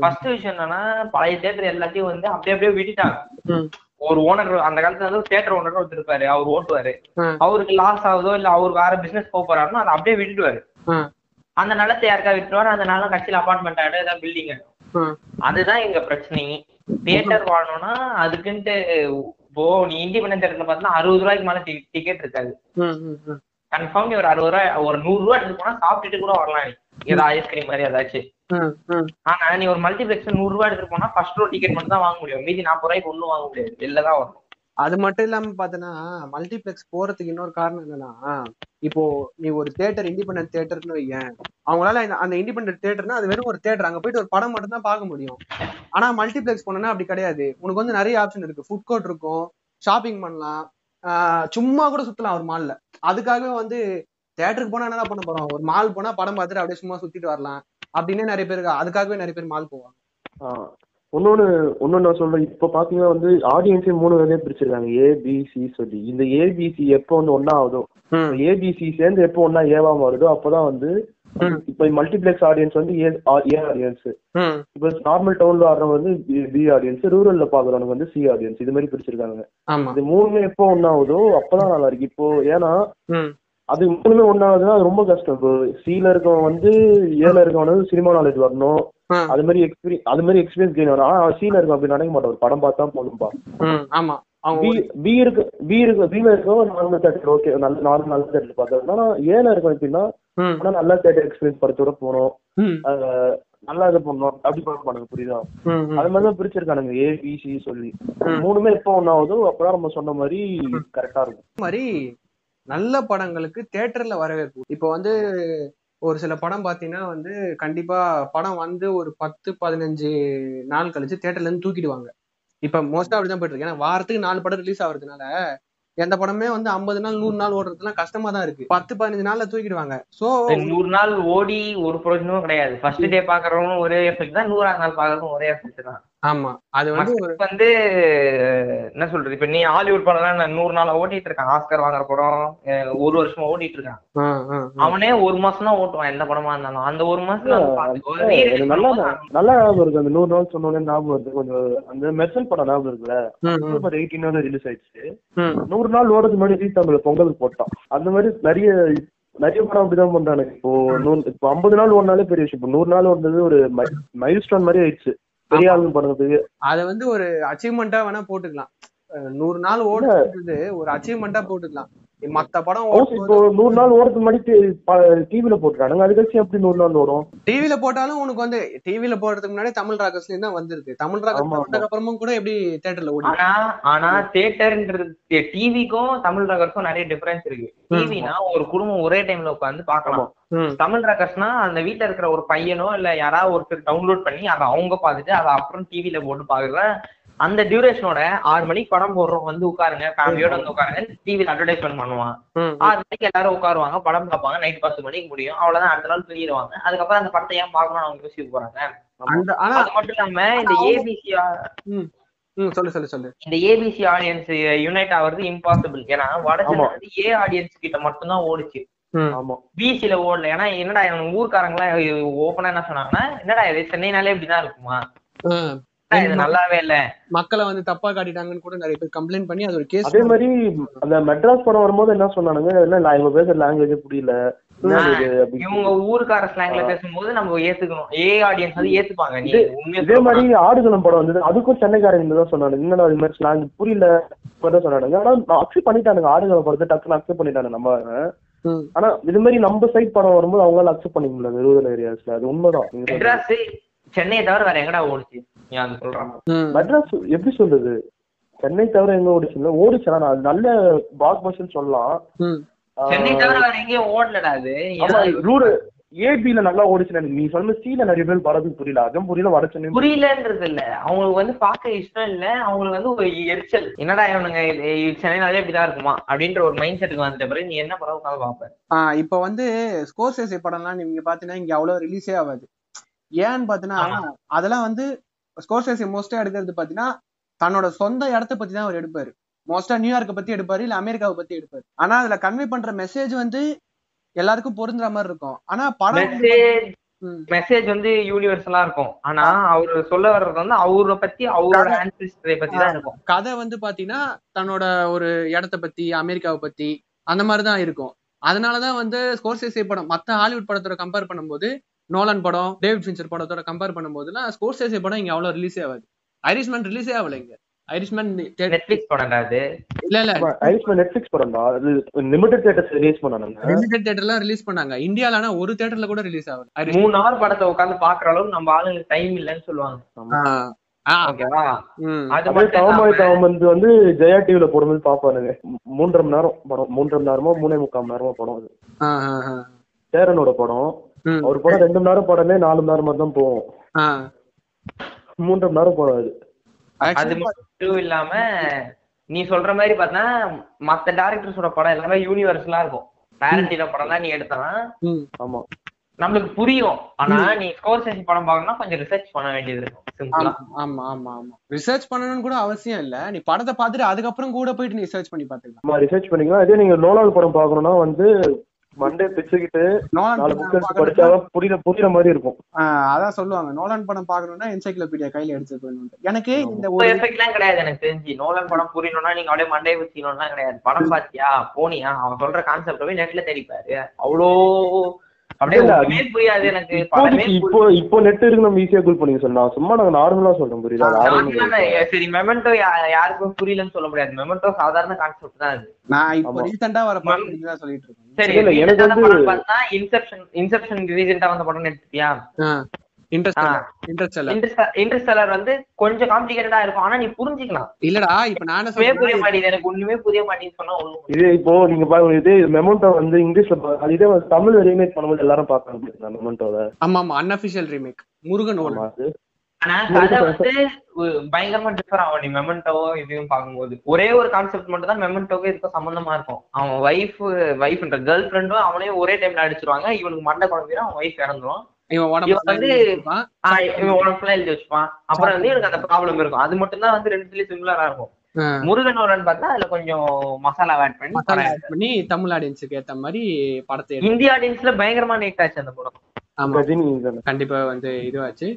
ஃபர்ஸ்ட் விஷயம் என்னன்னா பழைய தியேட்டர் எல்லாத்தையும் வந்து அப்படியே அப்படியே விட்டுட்டாங்க. ஒரு ஓனர் அந்த காலத்துல வந்து தியேட்டர் ஓனர் ஒருத்தர் இருப்பாரு அவர் ஓட்டுவாரு. அவருக்கு லாஸ் ஆகுதோ இல்ல அவர் வேற பிசினஸ் போக போறாருன்னா அதை அப்படியே விட்டுடுவாரு. ம், அந்த நிலத்தை யாருக்கா விட்டுருவாரு அந்த நிலம் கட்சியில அபார்ட்மெண்ட் ஆடு ஏதாவது பில்டிங் ம். அதுதான் எங்க பிரச்சனை. தியேட்டர் வாழணும்னா அதுக்குன்ட்டு இப்போ நீ இண்டிபெண்டன்ட் தியேட்டர்ல பார்த்தா அறுபது ரூபாய்க்கு மேல டிக்கெட் இருக்காது. கன்ஃபார்ம் நீ ஒரு அறுபது ரூபாய் ஒரு நூறு ரூபாய் எடுத்து போனா சாப்பிட்டுட்டு கூட வரலாம் நீ. ஏதாவது ஐஸ்கிரீம் மாதிரி ஏதாச்சும். ஆனா நீ ஒரு மல்டிபிளெக்ஸ் நூறு ரூபாய் எடுத்துட்டு போனா ஃபர்ஸ்ட் ரோ டிக்கெட் மட்டும் தான் வாங்க முடியும். மீதி நாற்பது ரூபாய்க்கு ஒண்ணும் வாங்க முடியாது. வெளில தான் வரும் அது மட்டும் இல்லாம பாத்தீங்கன்னா மல்டிபிளெக்ஸ் போறதுக்கு இன்னொரு காரணம் என்னன்னா இப்போ நீ ஒரு தியேட்டர் இண்டிபெண்டன்ட் தியேட்டர்னு வையேன். அவங்களால அந்த இண்டிபெண்டன்ட் தியேட்டர்னா அது வெறும் ஒரு தியேட்டர் அங்க போயிட்டு ஒரு படம் மட்டும் தான் பார்க்க முடியும். ஆனா மல்டிபிளெக்ஸ் போனோம்னா அப்படி கிடையாது. உனக்கு வந்து நிறைய ஆப்ஷன் இருக்கு. ஃபுட் கோர்ட் இருக்கும். ஷாப்பிங் பண்ணலாம். ஆஹ் சும்மா கூட சுத்தலாம் ஒரு மால்ல அதுக்காகவே வந்து தியேட்டருக்கு போனா என்ன பண்ண போறோம்? ஒரு மால் போனா படம் பார்த்துட்டு அப்படியே சும்மா சுத்திட்டு வரலாம். அப்படின்னு நிறைய பேர். அதுக்காகவே நிறைய பேர் மால் போவாங்க. ஆஹ் இன்னொன்னு இன்னொன்னு நான் சொல்றேன். இப்போ பாத்தீங்கன்னா வந்து ஆடியன்ஸே மூணு வகையா பிரிச்சிருக்காங்க. ஏ பி சி சொல்லி. இந்த ஏபிசி எப்போ வந்து ஒன்னா ஆகுதோ ஏபிசி சேர்ந்து எப்போ ஒன்னா ஏவா மாறுதோ அப்போதான் வந்து. இப்போ மல்டிபிளெக்ஸ் ஆடியன்ஸ் வந்து ஏ ஏ ஆடியன்ஸ் இப்போ நார்மல் டவுன்ல ஆடுறவங்க வந்து பி ஆடியன்ஸ் ரூரல்ல பாக்குறவங்க வந்து சி ஆடியன்ஸ் இது மாதிரி பிரிச்சிருக்காங்க. இது மூணுமே எப்போ ஒன்னாகுதோ அப்பதான் நல்லா இருக்கு. இப்போ ஏன்னா அது மூணுமே ஒன்னாகுதுன்னா அது ரொம்ப கஷ்டம். இப்போ சில இருக்கவன் வந்து ஏல இருக்கவன் வந்து சினிமா நாலேஜ் வரணும். அது மாதிரி எக்ஸ்பீரியன்ஸ் அது மாதிரி எக்ஸ்பீரியன்ஸ் கெயின் வரும் ஆனா சீல இருக்கும் அப்படி நினைக்க மாட்டான். ஒரு படம் பார்த்தா போதும்பா. ம், ஆமா. பி இருக்கு பி இருக்கு பில இருக்கவன் நார்மல் தேட்டர் ஓகே நல்ல நார்மல் நல்ல தேட்டர் பார்த்தா. ஆனா ஏல இருக்கும் எப்படின்னா ஆனா நல்ல தேட்டர் எக்ஸ்பீரியன்ஸ் படத்தோட போகணும் ம், அஹ் நல்லா இது பண்ணணும் அப்படி மாட்டாங்க புரியுதா. அது மாதிரி தான் பிரிச்சிருக்கானுங்க ஏ பி சி சொல்லி. மூணுமே எப்போ ஒன்னாகுதோ அப்பதான் நம்ம சொன்ன மாதிரி கரெக்டா இருக்கும். மாதிரி நல்ல படங்களுக்கு தியேட்டர்ல வரவேற்பு. இப்போ வந்து ஒரு சில படம் பாத்தீங்கன்னா வந்து கண்டிப்பா படம் வந்து ஒரு பத்து பதினஞ்சு நாள் கழிச்சு தியேட்டர்ல இருந்து தூக்கிடுவாங்க. இப்ப மோஸ்டா அப்படிதான் போயிட்டு இருக்கு. ஏன்னா வாரத்துக்கு நாலு படம் ரிலீஸ் ஆகுறதுனால எந்த படமே வந்து ஐம்பது நாள் நூறு நாள் ஓடுறதுலாம் கஷ்டமா தான் இருக்கு. பத்து பதினஞ்சு நாள்ல தூக்கிடுவாங்க. சோ நூறு நாள் ஓடி ஒரு பிரயோஜனமும் கிடையாது. ஃபர்ஸ்ட் டே பாக்குறவங்களும் ஒரே எஃபெக்ட் தான். நூறாவது நாள் பாக்குறவங்க ஒரே எஃபெக்ட் தான். ஆமா. அது வந்து வந்து என்ன சொல்றது? இப்ப நீ ஹாலிவுட் படம் நான் நூறு நாளா ஓட்டிட்டு இருக்கான். ஆஸ்கர் வாங்குற படம் ஒரு வருஷமா ஓட்டிட்டு இருக்கான். அவனே ஒரு மாசம் தான் ஓட்டுவான் எந்த படமா இருந்தாலும். அந்த ஒரு எனக்கு நல்லா நல்லா ஞாபகம் இருக்கு. அந்த நூறு நாள் சொன்னோடனே ஞாபகம் வருது. கொஞ்சம் அந்த மெர்சல் படம் ஞாபகம் இருக்குல்ல? அக்டோபர் எயிட்டீன் ரிலீஸ் ஆயிடுச்சு. நூறு நாள் ஓடுறதுக்கு முன்னாடி ஜீ தமிழ் பொங்கல் போட்டான். அந்த மாதிரி நிறைய நிறைய படம் அப்படிதான் பண்றானுங்க. இப்போ நூறு இப்போ ஐம்பது நாள் ஓடினாலே பெரிய விஷயம். இப்போ நூறு நாள் ஓடுனது ஒரு மைல் ஸ்டோன் மாதிரி ஆயிடுச்சு. பெரிய ஆளுங்க படத்துக்கு அதை வந்து ஒரு அச்சீவ்மெண்டா வேணா போட்டுக்கலாம். நூறு நாள் ஓடுறது ஒரு அச்சீவ்மெண்டா போட்டுக்கலாம். மத்த படம் இப்போ நூறு நாள் ஓடுறதுக்கு முன்னாடி டிவில போட்டுறானுங்க அதுக்கடுத்து எப்படி நூறு நாள் ஓடும்? டிவில போட்டாலும் உனக்கு வந்து டிவில போடுறதுக்கு முன்னாடி தமிழ் ராகஸ்ல தான் வந்திருக்கு. தமிழ் ராகஸ். வந்ததுக்கு அப்புறமும் கூட எப்படி தியேட்டர்ல ஓடி ஆனா ஆனா தியேட்டர்ன்றது டிவிக்கும் தமிழ் ரகர்ஸ்க்கும் நிறைய டிஃபரன்ஸ் இருக்கு. டிவினா ஒரு குடும்பம் ஒரே டைம்ல உட்காந்து பார்க்கலாம். ம், தமிழ் ரகர்ஸ்னா அந்த வீட்ல இருக்கிற ஒரு பையனோ இல்ல யாராவது ஒருத்தர் டவுன்லோட் பண்ணி அதை அவங்க பார்த்துட்டு அதை அப்புறம் டிவில போட்டு பாக்குற அந்த டியூரேஷனோட ஆறு மணிக்கு படம் போடுறோம் வந்து உட்காருங்க ஃபேமிலியோட வந்து உட்காருங்க. டிவில அட்வர்டைஸ்மெண்ட் பண்ணுவான். ம், ஆறு மணிக்கு எல்லாரும் உட்காருவாங்க படம் பார்ப்பாங்க நைட் பத்து மணிக்கு முடியும். அவ்வளவுதான் அடுத்த நாள் தூங்கிடுவாங்க. அதுக்கப்புறம் அந்த படத்தை ஏன் பார்க்கணும்னு அவங்க யோசிக்க போறாங்க? அந்த ஆனா அது மட்டும் இல்லாம இந்த ஏபிசி ம், ம், சொல்லு சொல்லு சொல்லு. இந்த ஏபிசி ஆடியன்ஸ் யுனைட் ஆகுறது இம்பாசிபிள் ஏன்னா வடச்சென்னை வந்து ஏ ஆடியன்ஸ் கிட்ட மட்டும்தான் ஓடுச்சு. ம், ஆமா. பிசில ஓடல. ஏன்னா என்னடா இவனுங்க ஊர்க்காரங்களாம் ஓப்பனா என்ன சொன்னாங்கன்னா என்னடா இது சென்னைனாலே இப்படிதான் இருக்குமா? நல்லாவே இல்ல. மக்களை வந்து தப்பா காட்டிட்டாங்கன்னு கூட நிறைய பேர் கம்ப்ளைண்ட் பண்ணி அது ஒரு கேஸ் அதே மாதிரி அந்த மெட்ராஸ் படம் வரும்போது என்ன சொன்னானுங்க? la- இவங்க பேசுற லாங்குவேஜ் புரியல. இவங்க ஊருக்கார ஸ்லாங்ல பேசும்போது நம்ம ஏத்துக்கணும். ஏ ஆடியன்ஸ் வந்து ஏத்துப்பாங்க. இதே மாதிரி ஆடுகளம் படம் வந்தது. அதுக்கும் சென்னைக்காரங்க தான் சொன்னானுங்க. என்னடா இது மாதிரி ஸ்லாங் புரியல. தான் சொன்னானுங்க. ஆனா அக்செப்ட் பண்ணிட்டானுங்க. ஆடுகளம் படத்தை டக்குன்னு அக்செப்ட் பண்ணிட்டானுங்க நம்ம. ஆனா இது மாதிரி நம்ம சைட் படம் வரும்போது அவங்களால அக்செப்ட் பண்ணிக்க முடியல. ரூரல் ஏரியாஸ்ல. அது உண்மைதான். சென்னையை தவிர வேற எங்கடா ஓடுச்சு? நீ அது சொல்றான். மெட்ராஸ் எப்படி சொல்றது? சென்னை தவிர எங்க ஓடிச்சுல ஓடிச்சு. ஆனா அது நல்ல பாக் பஸ்ன்னு சொல்லலாம். சென்னை தவிர வேற எங்கேயும் ஓடலடா அது. ஆமா ரூரல் ஏபில நல்லா ஓடிச்சு எனக்கு நீ சொன்ன சீல நிறைய பேர் வரதுக்கு புரியல. அதுவும் புரியல வட சென்னை. புரியலன்றது இல்ல. அவங்களுக்கு வந்து பார்க்க இஷ்டம் இல்ல. அவங்களுக்கு வந்து ஒரு எரிச்சல். என்னடா இவனுங்க? சென்னைனாலே இப்படிதான் இருக்குமா? அப்படின்ற ஒரு மைண்ட் செட்டுக்கு வந்துட்ட பிறகு நீ என்ன படம் உட்காந்து பாப்ப இப்போ வந்து ஸ்கோர்சேசி படம்லாம் நீங்க பாத்தீங்கன்னா இங்க அவ்வளவு ரிலீஸே ஆகாது. ஏன்னு பாத்தீங்கன்னா அதெல்லாம் வந்து ஸ்கோர்சேசி மோஸ்டா எடுக்கிறது பாத்தீங்கன்னா தன்னோட சொந்த இடத்த பத்தி தான் அவர் எடுப்பாரு. மோஸ்டா நியூயார்க்கை பத்தி எடுப்பாரு இல்ல அமெரிக்காவை பத்தி எடுப்பாரு. ஆனா அதுல கன்வே பண்ற மெசேஜ் வந்து எல்லாருக்கும் பொருந்துற மாதிரி இருக்கும். ஆனா படம். மெசேஜ் வந்து யூனிவர்சலா இருக்கும். ஆனா அவரு சொல்ல வர்றது வந்து அவரை பத்தி அவரோட ஆன்சிஸ்டரை பத்தி தான் இருக்கும். கதை வந்து பாத்தீங்கன்னா தன்னோட ஒரு இடத்த பத்தி அமெரிக்காவை பத்தி அந்த மாதிரிதான் இருக்கும். அதனாலதான் வந்து ஸ்கோர்சேசி படம் மத்த ஹாலிவுட் படத்தோட கம்பேர் பண்ணும்போது நோலன் படம் டேவிட் ஃபின்ச்சர் படத்தோட கம்பேர் பண்ணும்போதுலாம் ஸ்கோர்சேசி படம் இங்க அவ்வளவு ரிலீஸே ஆகாது. ஐரிஷ்மேன் ரிலீஸே ஆகல இங்க. ஐரிஷ்மேன் நெட்ஃபிளிக்ஸ் படம்டா அது? இல்ல இல்ல. ஐஸ்மேன் நெட்ஃபிளிக்ஸ் படம் தான் அது லிமிடெட் தியேட்டர்ஸ் ரிலீஸ் பண்ணாங்க. லிமிடெட் தியேட்டர்ல ரிலீஸ் பண்ணாங்க. இந்தியால ஆனா ஒரு தியேட்டர்ல கூட ரிலீஸ் ஆகல. மூணு ஹவர் படத்தை உட்காந்து பாக்குற அளவுக்கு நம்ம ஆளுங்களுக்கு டைம் இல்லைன்னு சொல்லுவாங்க. வந்து ஜெயா டிவில போடும்போது பாப்பானுங்க மூன்றரை மணி நேரம் படம். மூன்றரை மணி நேரமோ மூணே முக்கால் மணி நேரமோ படம் அது. சேரனோட படம். அவர் படம் ரெண்டு மணி நேரம் படமே நாலு மணி நேரம் தான் போகும் ஆ. மூன்றரை மணி நேரம் படம் அது மட்டும் இல்லாம நீ சொல்ற மாதிரி பார்த்தா மத்த டேரக்டர்ஸோட படம் எல்லாமே யூனிவர்சலா இருக்கும். டேரண்டினோ படம் தான் நீ எடுத்தனா. ஆமா. நம்மளுக்கு புரியும். ஆனா நீ ஸ்கோர் செஞ்சு படம் பார்க்கணும்னா கொஞ்சம் ரிசர்ச் பண்ண வேண்டியது இருக்கும். சிம்பிளா ஆமா ஆமா ஆமா ரிசர்ச் பண்ணணும்னு கூட அவசியம் இல்ல. நீ படத்தை பார்த்துட்டு அதுக்கப்புறம் கூட போயிட்டு நீ சர்ச் பண்ணி பாத்துக்கலாம். நம்ம ரிசர்ச் பண்ணிக்கலாம். அதே நீங்க நோலால் படம் பார்க்கணும்னா வந்து மண்டே பிச்சுக்கிட்டு நோலான் நாலு பார்க்கணும்னா- படிச்சாதான் புரியுற புரியுற மாதிரி இருக்கும். அதான் சொல்லுவாங்க. நோலான் படம் பார்க்கணும்னா என்சைக்ளோபீடியா கையில எடுத்து போயிடணும் எனக்கு இந்த ஒரு எஃபெக்ட்லாம் கிடையாது எனக்கு தெரிஞ்சு. நோலன் படம் புரியணும்னா நீங்க அப்படியே மண்டே வச்சுக்கணும்லாம் கிடையாது. படம் பாத்தியா போனியா? அவன் சொல்ற கான்செப்ட் போய் நெட்ல தேடிப்பாரு. அவ்வளோ அப்படியே புரியாது எனக்கு. இப்போ இப்போ நெட் இருக்கு நம்ம ஈஸியா கூல் பண்ணிக்க சொல்லலாம் சும்மா நாங்க நார்மலா சொல்றோம் புரியுதா. சரி மெமெண்டோ யாருக்கும் புரியலன்னு சொல்ல முடியாது. மெமெண்டோ சாதாரண கான்செப்ட் தான் அது. நான் இப்போ ஆமா. ரீசெண்டா வர படம் தான் சொல்லிட்டு இருக்கேன். சரி இல்ல, எனக்கு வந்து- இன்செப்ஷன் இன்செப்ஷன் ரீசெண்டா வந்த படம் எடுத்துட்டியா இன்டர்ஸ்டெல்லர் வந்து கொஞ்சம் காம்ப்ளிகேட்டடா இருக்கும். ஆனா நீ புரிஞ்சுக்கலாம். இல்லடா இப்ப நான் புரிய மாட்டேங்குது எனக்கு ஒண்ணுமே புரிய மாட்டேங்குது சொன்னா ஒண்ணும் இது இப்போ நீங்க பாருங்க இது மெமோண்டோ வந்து இங்கிலீஷ்ல அது இதே தமிழ் ரீமேக் பண்ணும்போது எல்லாரும் பார்க்கறாங்க மெமோண்டோவை ஆமா ஆமா அன்அபிஷியல் ரீமேக் முருகன் ஆனா கதை வந்து ஒரு பயங்கரமா டிஃபர் ஆகும். நீ மெமெண்டோ இதையும் பார்க்கும்போது. ஒரே ஒரு கான்செப்ட் மட்டும் தான் மெமெண்டோக்கு இதுக்கும் சம்பந்தமா இருக்கும். அவன் ஒய்ஃப் ஒய்ஃப்ன்ற கேர்ள் ஃப்ரெண்டும் அவனையும் ஒரே டைம்ல அடிச்சிருவாங்க. இவனுக்கு மண்டை குழம்பிடும் அவன் ஒய்ஃப் இறந்துரும். வந்து இருப்பான். ஆஹ் இவன் உடம்புல எழுதி வச்சுப்பான். அப்புறம் வந்து இவனுக்கு அந்த ப்ராப்ளம் இருக்கும். அது மட்டும் தான் வந்து ரெண்டுலயும் சிமிலரா இருக்கும். முருகன் ஒருவன் பார்த்தா அதுல கொஞ்சம் மசாலா ஆட் பண்ணி தமிழ் ஆடியன்ஸுக்கு ஏத்த மாதிரி படத்தை இந்திய ஆடியன்ஸ்ல பயங்கரமா நீட் ஆச்சு அந்த படம். ஆமா. கண்டிப்பா வந்து இதுவாச்சு.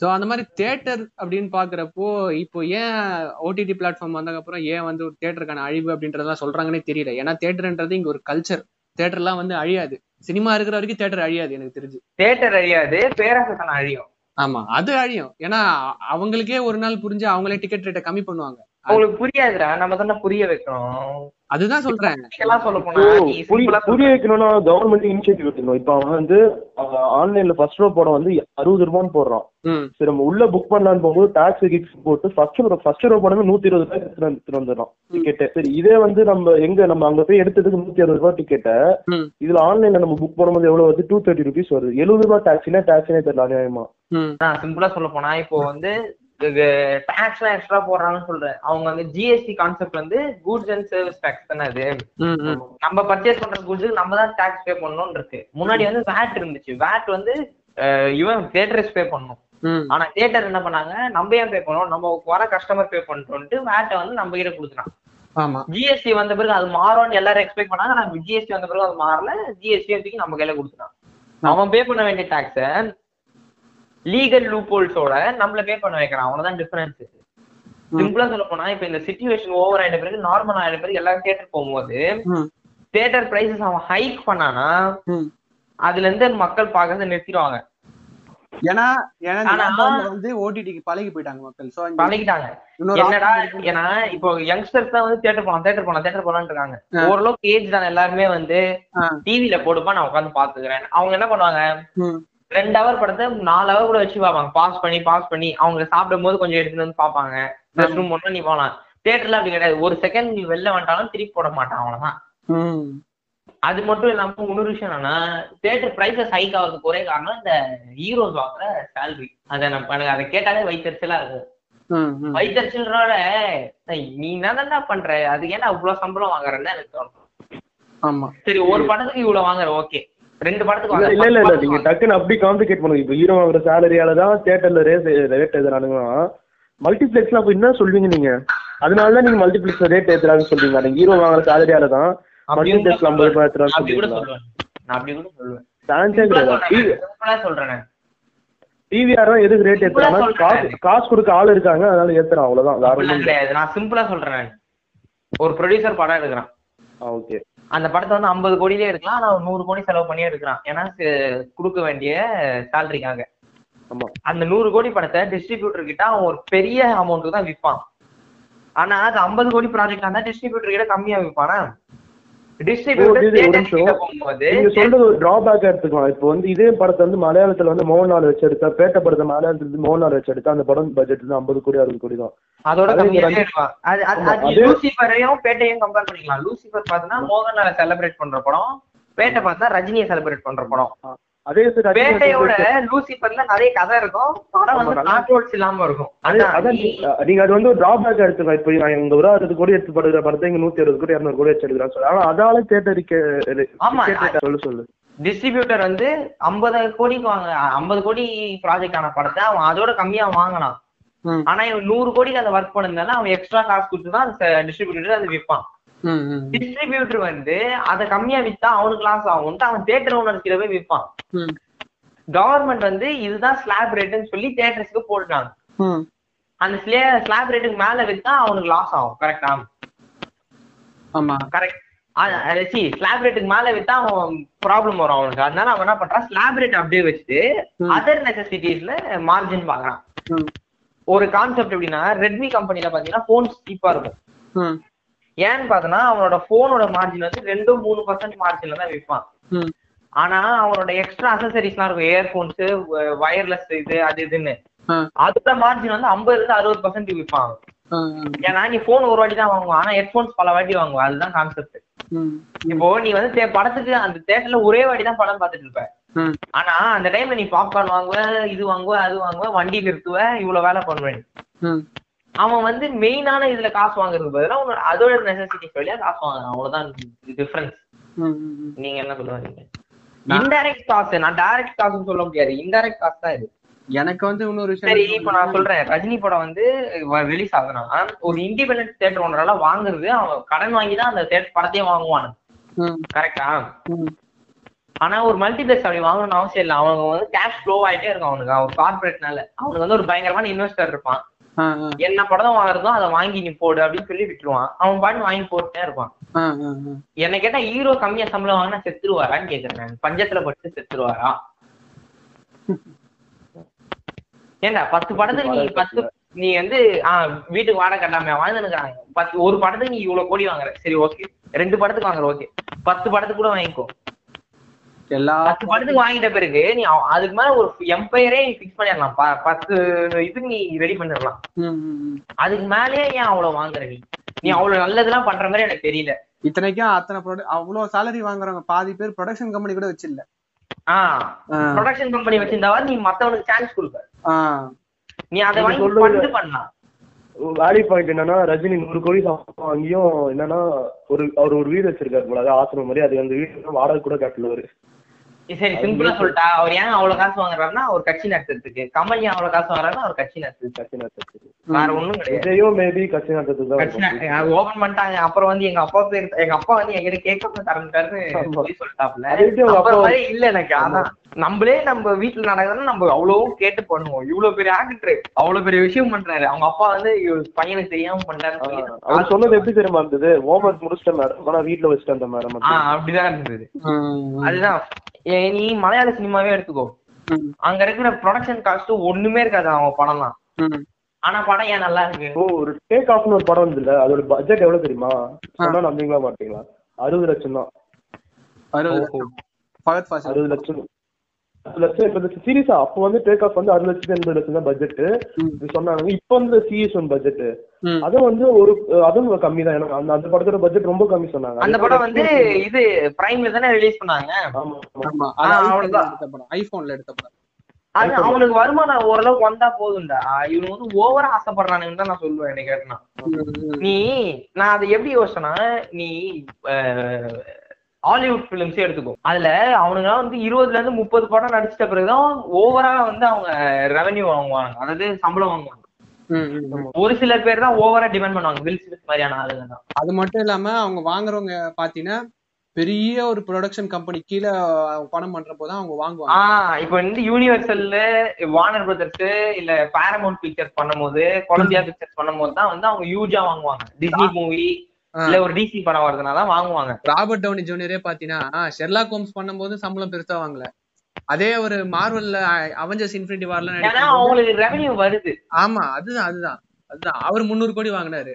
சோ அந்த மாதிரி தியேட்டர் அப்படின்னு பாக்குறப்போ இப்போ ஏன் ஓடிடி பிளாட்ஃபார்ம் வந்ததுக்கப்புறம் ஏன் வந்து ஒரு தியேட்டருக்கான அழிவு அப்படின்றதெல்லாம் சொல்றாங்கன்னே தெரியல. ஏன்னா தியேட்டர்ன்றது இங்க ஒரு கல்ச்சர் தியேட்டர்லாம் வந்து அழியாது. சினிமா இருக்கிற வரைக்கும் தியேட்டர் அழியாது எனக்கு தெரிஞ்சு. தேட்டர் அழியாது பேராசத்தனம் அழியும். ஆமா அது அழியும். ஏன்னா அவங்களுக்கே ஒரு நாள் புரிஞ்சு அவங்களே டிக்கெட் ரேட்டை கம்மி பண்ணுவாங்க. அவங்களுக்கு புரியாதுடா நம்ம தானே புரிய வைக்கணும். அதுதான் சொல்றேன். புரிய வைக்கணும்னா கவர்மெண்ட் இனிஷியேட்டிவ் எடுக்கணும். இப்போ அவன் வந்து ஆன்லைன்ல ஃபர்ஸ்ட் ரோ படம் வந்து அறுபது ரூபான்னு போடுறான். ம். சரி நம்ம உள்ள புக் பண்ணலான்னு போகும்போது டாக்ஸ் கிக்ஸ் போட்டு ஃபர்ஸ்ட் ரோ ஃபர்ஸ்ட் ரோ படமே நூத்தி இருபது ரூபாய் எடுத்துட்டு வந்து- எடுத்துட்டு வந்துடுறோம் டிக்கெட் சரி இதே வந்து நம்ம எங்க நம்ம அங்க போய் எடுத்ததுக்கு நூத்தி அறுபது ரூபாய் டிக்கெட்டை இதுல ஆன்லைன்ல நம்ம புக் பண்ணும்போது எவ்வளவு வருது? டூ தேர்ட்டி ருபீஸ் வருது. எழுபது ரூபாய் டாக்ஸினா டாக்ஸினே தெரியல அநியாயமா. ம். நான் சிம்பிளா சொல்ல போனா இப்போ வந்து டாக்ஸ் எக்ஸ்ட்ரா போடுறாங்கன்னு சொல்றேன். அவங்க வந்து ஜிஎஸ்டி கான்செப்ட் வந்து கூட்ஸ் அண்ட் சர்வீஸ் டாக்ஸ் தானே அது? நம்ம பர்ச்சேஸ் பண்ற கூட்ஸுக்கு நம்ம தான் டாக்ஸ் பே பண்ணணும்னு இருக்கு. முன்னாடி வந்து வேட் இருந்துச்சு. வேட் வந்து இவன் தேட்டர்ஸ் பே பண்ணணும். ம். ஆனா தியேட்டர் என்ன பண்ணாங்க? நம்ம ஏன் பே பண்ணணும்? நம்ம வர கஸ்டமர் பே பண்ணிட்டோம்ட்டு வேட்டை வந்து நம்ம கிட்ட கொடுத்துட்டான். ஆமா. ஜிஎஸ்டி வந்த பிறகு அது மாறும்னு எல்லாரும் எக்ஸ்பெக்ட் பண்ணாங்க. நம்ம ஜிஎஸ்டி வந்த பிறகு அது மாறல. ஜிஎஸ்டி நம்ம கையில கொடுத்துட்டான். அவன் பே பண்ண வேண்டிய டாக்ஸ லீகல் லூப்போல்ஸோட நம்மள பே பண்ண வைக்கிறான். அவ்வளவுதான் டிஃபரன்ஸ் சிம்பிளா சொல்ல போனா இப்ப இந்த சுச்சுவேஷன் ஓவர் ஆயிட்ட பிறகு நார்மல் ஆயிட்ட பிறகு எல்லாரும் தியேட்டர் போகும்போது ம். தியேட்டர் பிரைசஸ் அவன் ஹைக் பண்ணானா அதுல இருந்து மக்கள் பாக்குறத நிறுத்திடுவாங்க. ஏன்னா வந்து ஓடிடிக்கு பழகி போயிட்டாங்க மக்கள். பழகிட்டாங்க. என்னடா. ஏன்னா இப்போ யங்ஸ்டர்ஸ் தான் வந்து தியேட்டர் போலாம் தியேட்டர் போலாம் தியேட்டர் போலாம்னு இருக்காங்க. ஓரளவுக்கு ஏஜ் தான் எல்லாருமே வந்து. டிவில போடுப்பா நான் உட்காந்து பாத்துக்கிறேன் அவங்க என்ன பண்ணுவாங்க? ரெண்டு ஹவர் படத்தை நாலு ஹவர் கூட வச்சு பார்ப்பாங்க. பாஸ் பண்ணி பாஸ் பண்ணி அவங்க சாப்பிடும் போது கொஞ்சம் எடுத்துட்டு வந்து பார்ப்பாங்க. ரெஸ்ட் ரூம் ஒண்ணு நீ போலாம். தியேட்டர்ல அப்படி கிடையாது. ஒரு செகண்ட் நீ வெளில வந்துட்டாலும் திருப்பி போட மாட்டான் அவ்வளவுதான். அது மட்டும் இல்லாம இன்னொரு விஷயம் என்னன்னா தியேட்டர் பிரைசஸ் ஹைக் ஆகிறதுக்கு ஒரே காரணம் இந்த ஹீரோஸ் வாங்குற சேலரி அதை நம்ம எனக்கு அதை கேட்டாலே வயிற்றுச்சலா இருக்கு ம், ம். வயிற்றுச்சலோட நீ என்னதான்டா பண்ற? அது ஏன்னா அவ்வளவு சம்பளம் வாங்குறேன்னு எனக்கு தோணும். ஆமா. சரி ஒரு படத்துக்கு இவ்வளவு வாங்குற ஓகே. ரெண்டு படத்துக்கு இல்ல இல்ல இல்ல நீங்க. டக்குன்னு அப்படி காம்ப்ளிகேட் பண்ணுங்க. இப்போ ஹீரோ வாங்குற சேலரியால தான் தியேட்டர்ல ரேஸ் ரேட் எதுனானுங்கன்னா மல்டிப்ளெக்ஸ்ல அப்ப என்ன சொல்வீங்க நீங்க? அதனால தான் நீங்க மல்டிப்ளெக்ஸ் ரேட் ஏத்துறாங்கன்னு சொல்றீங்க. நீங்க ஹீரோ வாங்குற சேலரியால தான் மல்டிப்ளெக்ஸ்ல ஐம்பது ரூபாய் ஏத்துறான்னு அப்படி கூட சொல்லுவேன். சான்ஸே கிடையாது சொல்றேன். டிவிஆர் எதுக்கு ரேட் ஏத்துறாங்கன்னா சொல்றேன். காசு காசு கொடுக்க ஆள் இருக்காங்க. அதனால ஏத்துறான். அவ்வளவுதான். வேற ஒண்ணும் கிடையாது நான் சிம்பிளா சொல்றேன். ஒரு ப்ரொடியூசர் படம் எடுக்கிறான். ஓகே அந்த படத்தை வந்து ஐம்பது கோடியிலே எடுக்கலாம். ஆனா நூறு கோடி செலவு பண்ணியே எடுக்கிறான் ஏன்னா கொடுக்க வேண்டிய சேலரிக்காக அந்த நூறு கோடி படத்தை டிஸ்ட்ரிபியூட்டர் கிட்ட அவன் ஒரு பெரிய அமௌண்ட்டுக்கு தான் விற்பான் ஆனா அது ஐம்பது கோடி ப்ராஜெக்ட் இருந்தா டிஸ்ட்ரிபியூட்டர் கிட்ட கம்மியா விற்பானா சொல்றது ஒரு டிராபேக் எடுத்துக்கலாம். இப்போ வந்து இதே படத்தை வந்து மலையாளத்துல வந்து மோகன்லால் வச்சு எடுத்தா பேட்ட படத்தை மலையாளத்துல மோகன்லால் வச்சு எடுத்தா அந்த படம் பட்ஜெட் வந்து ஐம்பது கோடி அறுபது கோடி தான். அதோட லூசிஃபரையும் பேட்டையும் கம்பேர் பண்ணிக்கலாம். லூசிஃபர் பார்த்தீங்கன்னா மோகன்லால செலிப்ரேட் பண்ற படம் பேட்டை பார்த்தா ரஜினியை செலிப்ரேட் பண்ற படம். அதே வந்து- லூசிஃபர்ல நிறைய கதை இருக்கும். படம் வந்து ஆமா, நல்லா- கான்ட்ரோல்ஸ் இல்லாம இருக்கும். நீங்க அது வந்து ஒரு டிராபேக் எடுத்துக்கலாம் இப்போ ஒரு அறுபது கோடி எடுத்து படுகிற படத்தை இங்க நூத்தி அறுபது கோடி இரநூறு கோடி வச்சு எடுக்கிறான் சொல்லி. ஆனா அதால தேட்டருக்கு ஆமா, சொல்லு சொல்லு. டிஸ்ட்ரிபியூட்டர் வந்து ஐம்பது கோடிக்கு வாங்க ஐம்பது கோடி ப்ராஜெக்ட் ஆன படத்தை அவன் அதோட கம்மியா வாங்கினான். ஆனா இவன் நூறு கோடிக்கு அந்த ஒர்க் பண்ணதுனால அவன் எக்ஸ்ட்ரா காசு கொடுத்து தான் டிஸ்ட்ரிபியூட்டர் அது விற்பான் டிஸ்ட்ரிபியூட்டர் வந்து அதை கம்மியா வித்தா அவனுக்கு லாஸ் ஆகும்ட்டு அவன் தேட்டர் ஓனர் கிட்ட போய் விற்பான் கவர்மெண்ட் வந்து இதுதான் ஸ்லாப் ரேட்னு சொல்லி தேட்டர்ஸ்க்கு போட்டுட்டாங்க. ம். அந்த ஸ்லாப் ரேட்டுக்கு மேல வித்தா அவனுக்கு லாஸ் ஆகும். கரெக்டா ஆமா. கரெக்ட் சி ஸ்லாப் ரேட்டுக்கு மேல வித்தா அவன் ப்ராப்ளம் வரும் அவனுக்கு. அதனால அவன் என்ன பண்றான்? ஸ்லாப் ரேட் அப்படியே வச்சுட்டு. அதர் நெசசிட்டிஸ்ல மார்ஜின் பாக்குறான் ஒரு கான்செப்ட் எப்படின்னா ரெட்மி கம்பெனில பாத்தீங்கன்னா போன் சீப்பா இருக்கும். ஏன்னு பார்த்தோன்னா அவனோட போனோட மார்ஜின் வந்து ரெண்டு மூணு பர்சன்ட் மார்ஜின்ல தான் விற்பான் ஆனா அவனோட எக்ஸ்ட்ரா அசசரிஸ்லாம் இருக்கும். இயர்போன்ஸ் வயர்லெஸ் இது அது இதுன்னு. ஆ, அதோட மார்ஜின் வந்து ஐம்பதுல இருந்து அறுபது பர்சன்ட் விற்பான் ஏன்னா நீ போன் ஒரு வாட்டி தான் வாங்குவான் ஆனா ஹெட்போன்ஸ் பல வாட்டி வாங்குவான் அதுதான் கான்செப்ட் இப்போ நீ வந்து படத்துக்கு அந்த தேட்டர்ல ஒரே வாட்டி தான் படம் பார்த்துட்டு இருப்ப. ஆனா அந்த டைம்ல நீ பாப்கார்ன் வாங்குவ இது வாங்குவ அது வாங்குவ வண்டி நிறுத்துவ இவ்வளவு வேலை பண்ணுவேன். அவன் வந்து மெயினான இதுல காசு வாங்குறதுக்கு பதிலா உன்னோட அதோட நெசசிட்டிஸ் வழியா காசு வாங்குறான். அவ்வளவுதான் டிஃபரன்ஸ். நீங்க என்ன சொல்லுவாங்க இன்டைரக்ட் காசு நான் டைரக்ட் காசுன்னு சொல்ல முடியாது. இன்டைரக்ட் காசு தான் இது. எனக்கு வந்து இன்னொரு விஷயம் சரி இப்போ நான் சொல்றேன். ரஜினி படம் வந்து ரிலீஸ் ஆகுதுன்னா ஒரு இண்டிபெண்டன்ட் தியேட்டர் ஒன்றால வாங்குறது அவன் கடன் வாங்கி தான் அந்த theatre படத்தையே வாங்குவான். கரெக்டா ஆனா ஒரு மல்டிபிளெக்ஸ் அப்படி வாங்கணும்னு அவசியம் இல்லை. அவங்க வந்து கேஷ் ஃப்ளோ ஆயிட்டே இருக்கும் அவனுக்கு. அவன் கார்பரேட்னால அவனுக்கு வந்து ஒரு பயங்கரமான இன்வெஸ்டர் இருப்பான். என்ன படம் வாங்குறதோ அதை வாங்கி நீ போடு அப்படின்னு சொல்லி விட்டுருவான். அவன் பாட்டு வாங்கி போட்டுட்டே இருப்பான். என்ன கேட்டா ஹீரோ கம்மியா சம்பளம் வாங்கினா செத்துருவாரான்னு கேக்குறேன். பஞ்சத்துல பட்டு செத்துருவாரா? ஏண்டா பத்து படத்துக்கு நீ பத்து நீ வந்து ஆஹ் வீட்டுக்கு வாடகை கட்டாம வாழ்ந்துருக்காங்க பத்து ஒரு படத்துக்கு நீ இவ்வளவு கோடி வாங்குற. சரி ஓகே ரெண்டு படத்துக்கு வாங்குற ஓகே பத்து படத்துக்கு கூட வாங்கிக்கோ. எல்லா பத்து படத்துக்கு வாங்கிட்ட பிறகு நீ அதுக்கு மேல ஒரு எம்பையரே ஃபிக்ஸ் பண்ணிடலாம். பத்து இதுக்கு நீ ரெடி பண்ணிடலாம். ம், ம், ம். அதுக்கு மேலேயே ஏன் அவ்வளவு வாங்குற நீ? நீ அவ்வளவு நல்லதெல்லாம் பண்ற மாதிரி எனக்கு தெரியல. இத்தனைக்கும் அத்தனை ப்ரொட அவ்வளவு வாங்குறவங்க பாதி பேர் ப்ரொடக்ஷன் கம்பெனி கூட வச்சில்ல ப்ரொடக்ஷன் கம்பெனி வச்சிருந்தாவா நீ மத்தவனுக்கு சான்ஸ் கொடுப்ப. நீ அதை வாங்கி பண்ணலாம். வேலி பாயிண்ட் என்னன்னா ரஜினி நூறு கோடி வாங்கியும் என்னன்னா ஒரு அவர் ஒரு வீடு வச்சிருக்காரு போல அதாவது ஆசிரமம் மாதிரி அது அந்த வீடு வாடகை கூட கட்டல அவரு. சரி சிம்பிளா சொல்லிட்டா அவர் ஏன் அவ்வளவு காசு வாங்குறாருன்னா அவர் கட்சி நடத்துறதுக்கு. கமல் ஏன் அவ்வளவு காசு வாங்குறாருன்னா அவர் கட்சி நடத்துறது கட்சி நடத்துறதுக்கு. வேற ஒண்ணும் கிடையாது. மேபி கட்சி நடத்துறதுக்கு தான் கட்சி. ஓபன் பண்ணிட்டாங்க. அப்புறம் வந்து எங்க அப்பா பேர் எங்க அப்பா வந்து எங்கிட்ட கேட்காம திறந்துட்டாருன்னு ஆமா. சொல்லி சொல்லிட்டாப்ல இல்ல எனக்கு. அதான். நம்மளே நம்ம வீட்டுல நடக்கிறதுனா நம்ம அவ்வளவும் கேட்டு பண்ணுவோம். இவ்வளவு பெரிய ஆக்டர் அவ்வளவு பெரிய விஷயம் பண்றாரு. அவங்க அப்பா வந்து பையனுக்கு தெரியாம சொல்லி அவர் சொன்னது எப்படி தெரியுமா இருந்தது? ஹோம்ஒர்க் முடிச்சிட்டேன் மேடம் ஆனா வீட்டுல வச்சுட்டேன் அந்த மேடம் அப்படிதான் இருந்தது. அதுதான். நீ மலையாள சினிமாவே எடுத்துக்கோ. அங்க இருக்கிற ப்ரொடக்ஷன் காஸ்ட் ஒண்ணுமே இருக்காது அவங்க படம்லாம். ம். ஆனா படம் ஏன் நல்லா இருக்கு? இப்போ ஒரு டேக் ஆஃப்னு ஒரு படம் வந்து அதோட பட்ஜெட் எவ்வளவு தெரியுமா? சொன்னா நம்பீங்களா மாட்டீங்களா? அறுபது லட்சம் தான். அறுபது. லட்சம். லட்சம் இப்ப இந்த சீரியஸா அப்போ வந்து டேக் ஆஃப் வந்து அறுபது லட்சம் எண்பது லட்சம் தான் பட்ஜெட். சொன்னாங்க. இப்போ வந்து சீரியஸ் ஒன் பட்ஜெட். அதுவும் வந்து ஒரு அதுவும் கம்மி தான். எனக்கு அந்த அந்த படத்தோட பட்ஜெட் ரொம்ப கம்மி சொன்னாங்க. அந்த படம் வந்து இது பிரைம்ல தானே ரிலீஸ் பண்ணாங்க? ஆமா ஆமா. ஆமா. ஆ, அது ஐபோன்ல. எடுத்த படம். அது அவனுக்கு வருமானம் ஓரளவுக்கு வந்தா போதும்டா. இவங்க வந்து ஓவரா ஆசைப்படுறானுன்னு தான் நான் சொல்லுவேன் எனக்கு கேட்டனா. நீ நான் அதை எப்படி யோசனா நீ ஹாலிவுட் பிலிம்ஸே எடுத்துக்கோ. அதுல அவனுங்க வந்து இருபதுல இருந்து முப்பது படம் நடிச்சிட்ட பிறகுதான் ஓவரா வந்து அவங்க ரெவன்யூ வாங்குவாங்க. அதாவது சம்பளம் வாங்குவாங்க. ஒரு சில பேர் தான் ஓவரா டிபெண்ட் பண்ணுவாங்க. வில் ஸ்மித் மாதிரியான ஆளுங்க தான். அது மட்டும் இல்லாம அவங்க வாங்குறவங்க பாத்தீங்கன்னா பெரிய ஒரு ப்ரொடக்ஷன் கம்பெனி கீழே பணம் பண்றப்போ தான் அவங்க வாங்குவாங்க. ஆஹ் இப்ப வந்து யூனிவர்சல்ல வார்னர் பிரதர்ஸ் இல்ல பாரமௌண்ட் பிக்சர்ஸ் பண்ணும்போது கொலம்பியா பிக்சர்ஸ் பண்ணும்போது தான் வந்து அவங்க யூஜா வாங்குவாங்க. Disney movie. இல்ல ஒரு டிசி படம் வருதுனால வாங்குவாங்க. ராபர்ட் டவுனி ஜூனியரே பாத்தீங்கன்னா ஷெர்லாக் ஹோம்ஸ் பண்ணும்போது சம்பளம் பெருசா வாங்கல. அதே ஒரு மார்வல்ல அவெஞ்சர்ஸ் இன்ஃபினிட்டி வார்ல அவங்களுக்கு ரெவன்யூ வருது. ஆமா அதுதான் அதுதான் அதுதான். அவர் முந்நூறு கோடி வாங்கினாரு.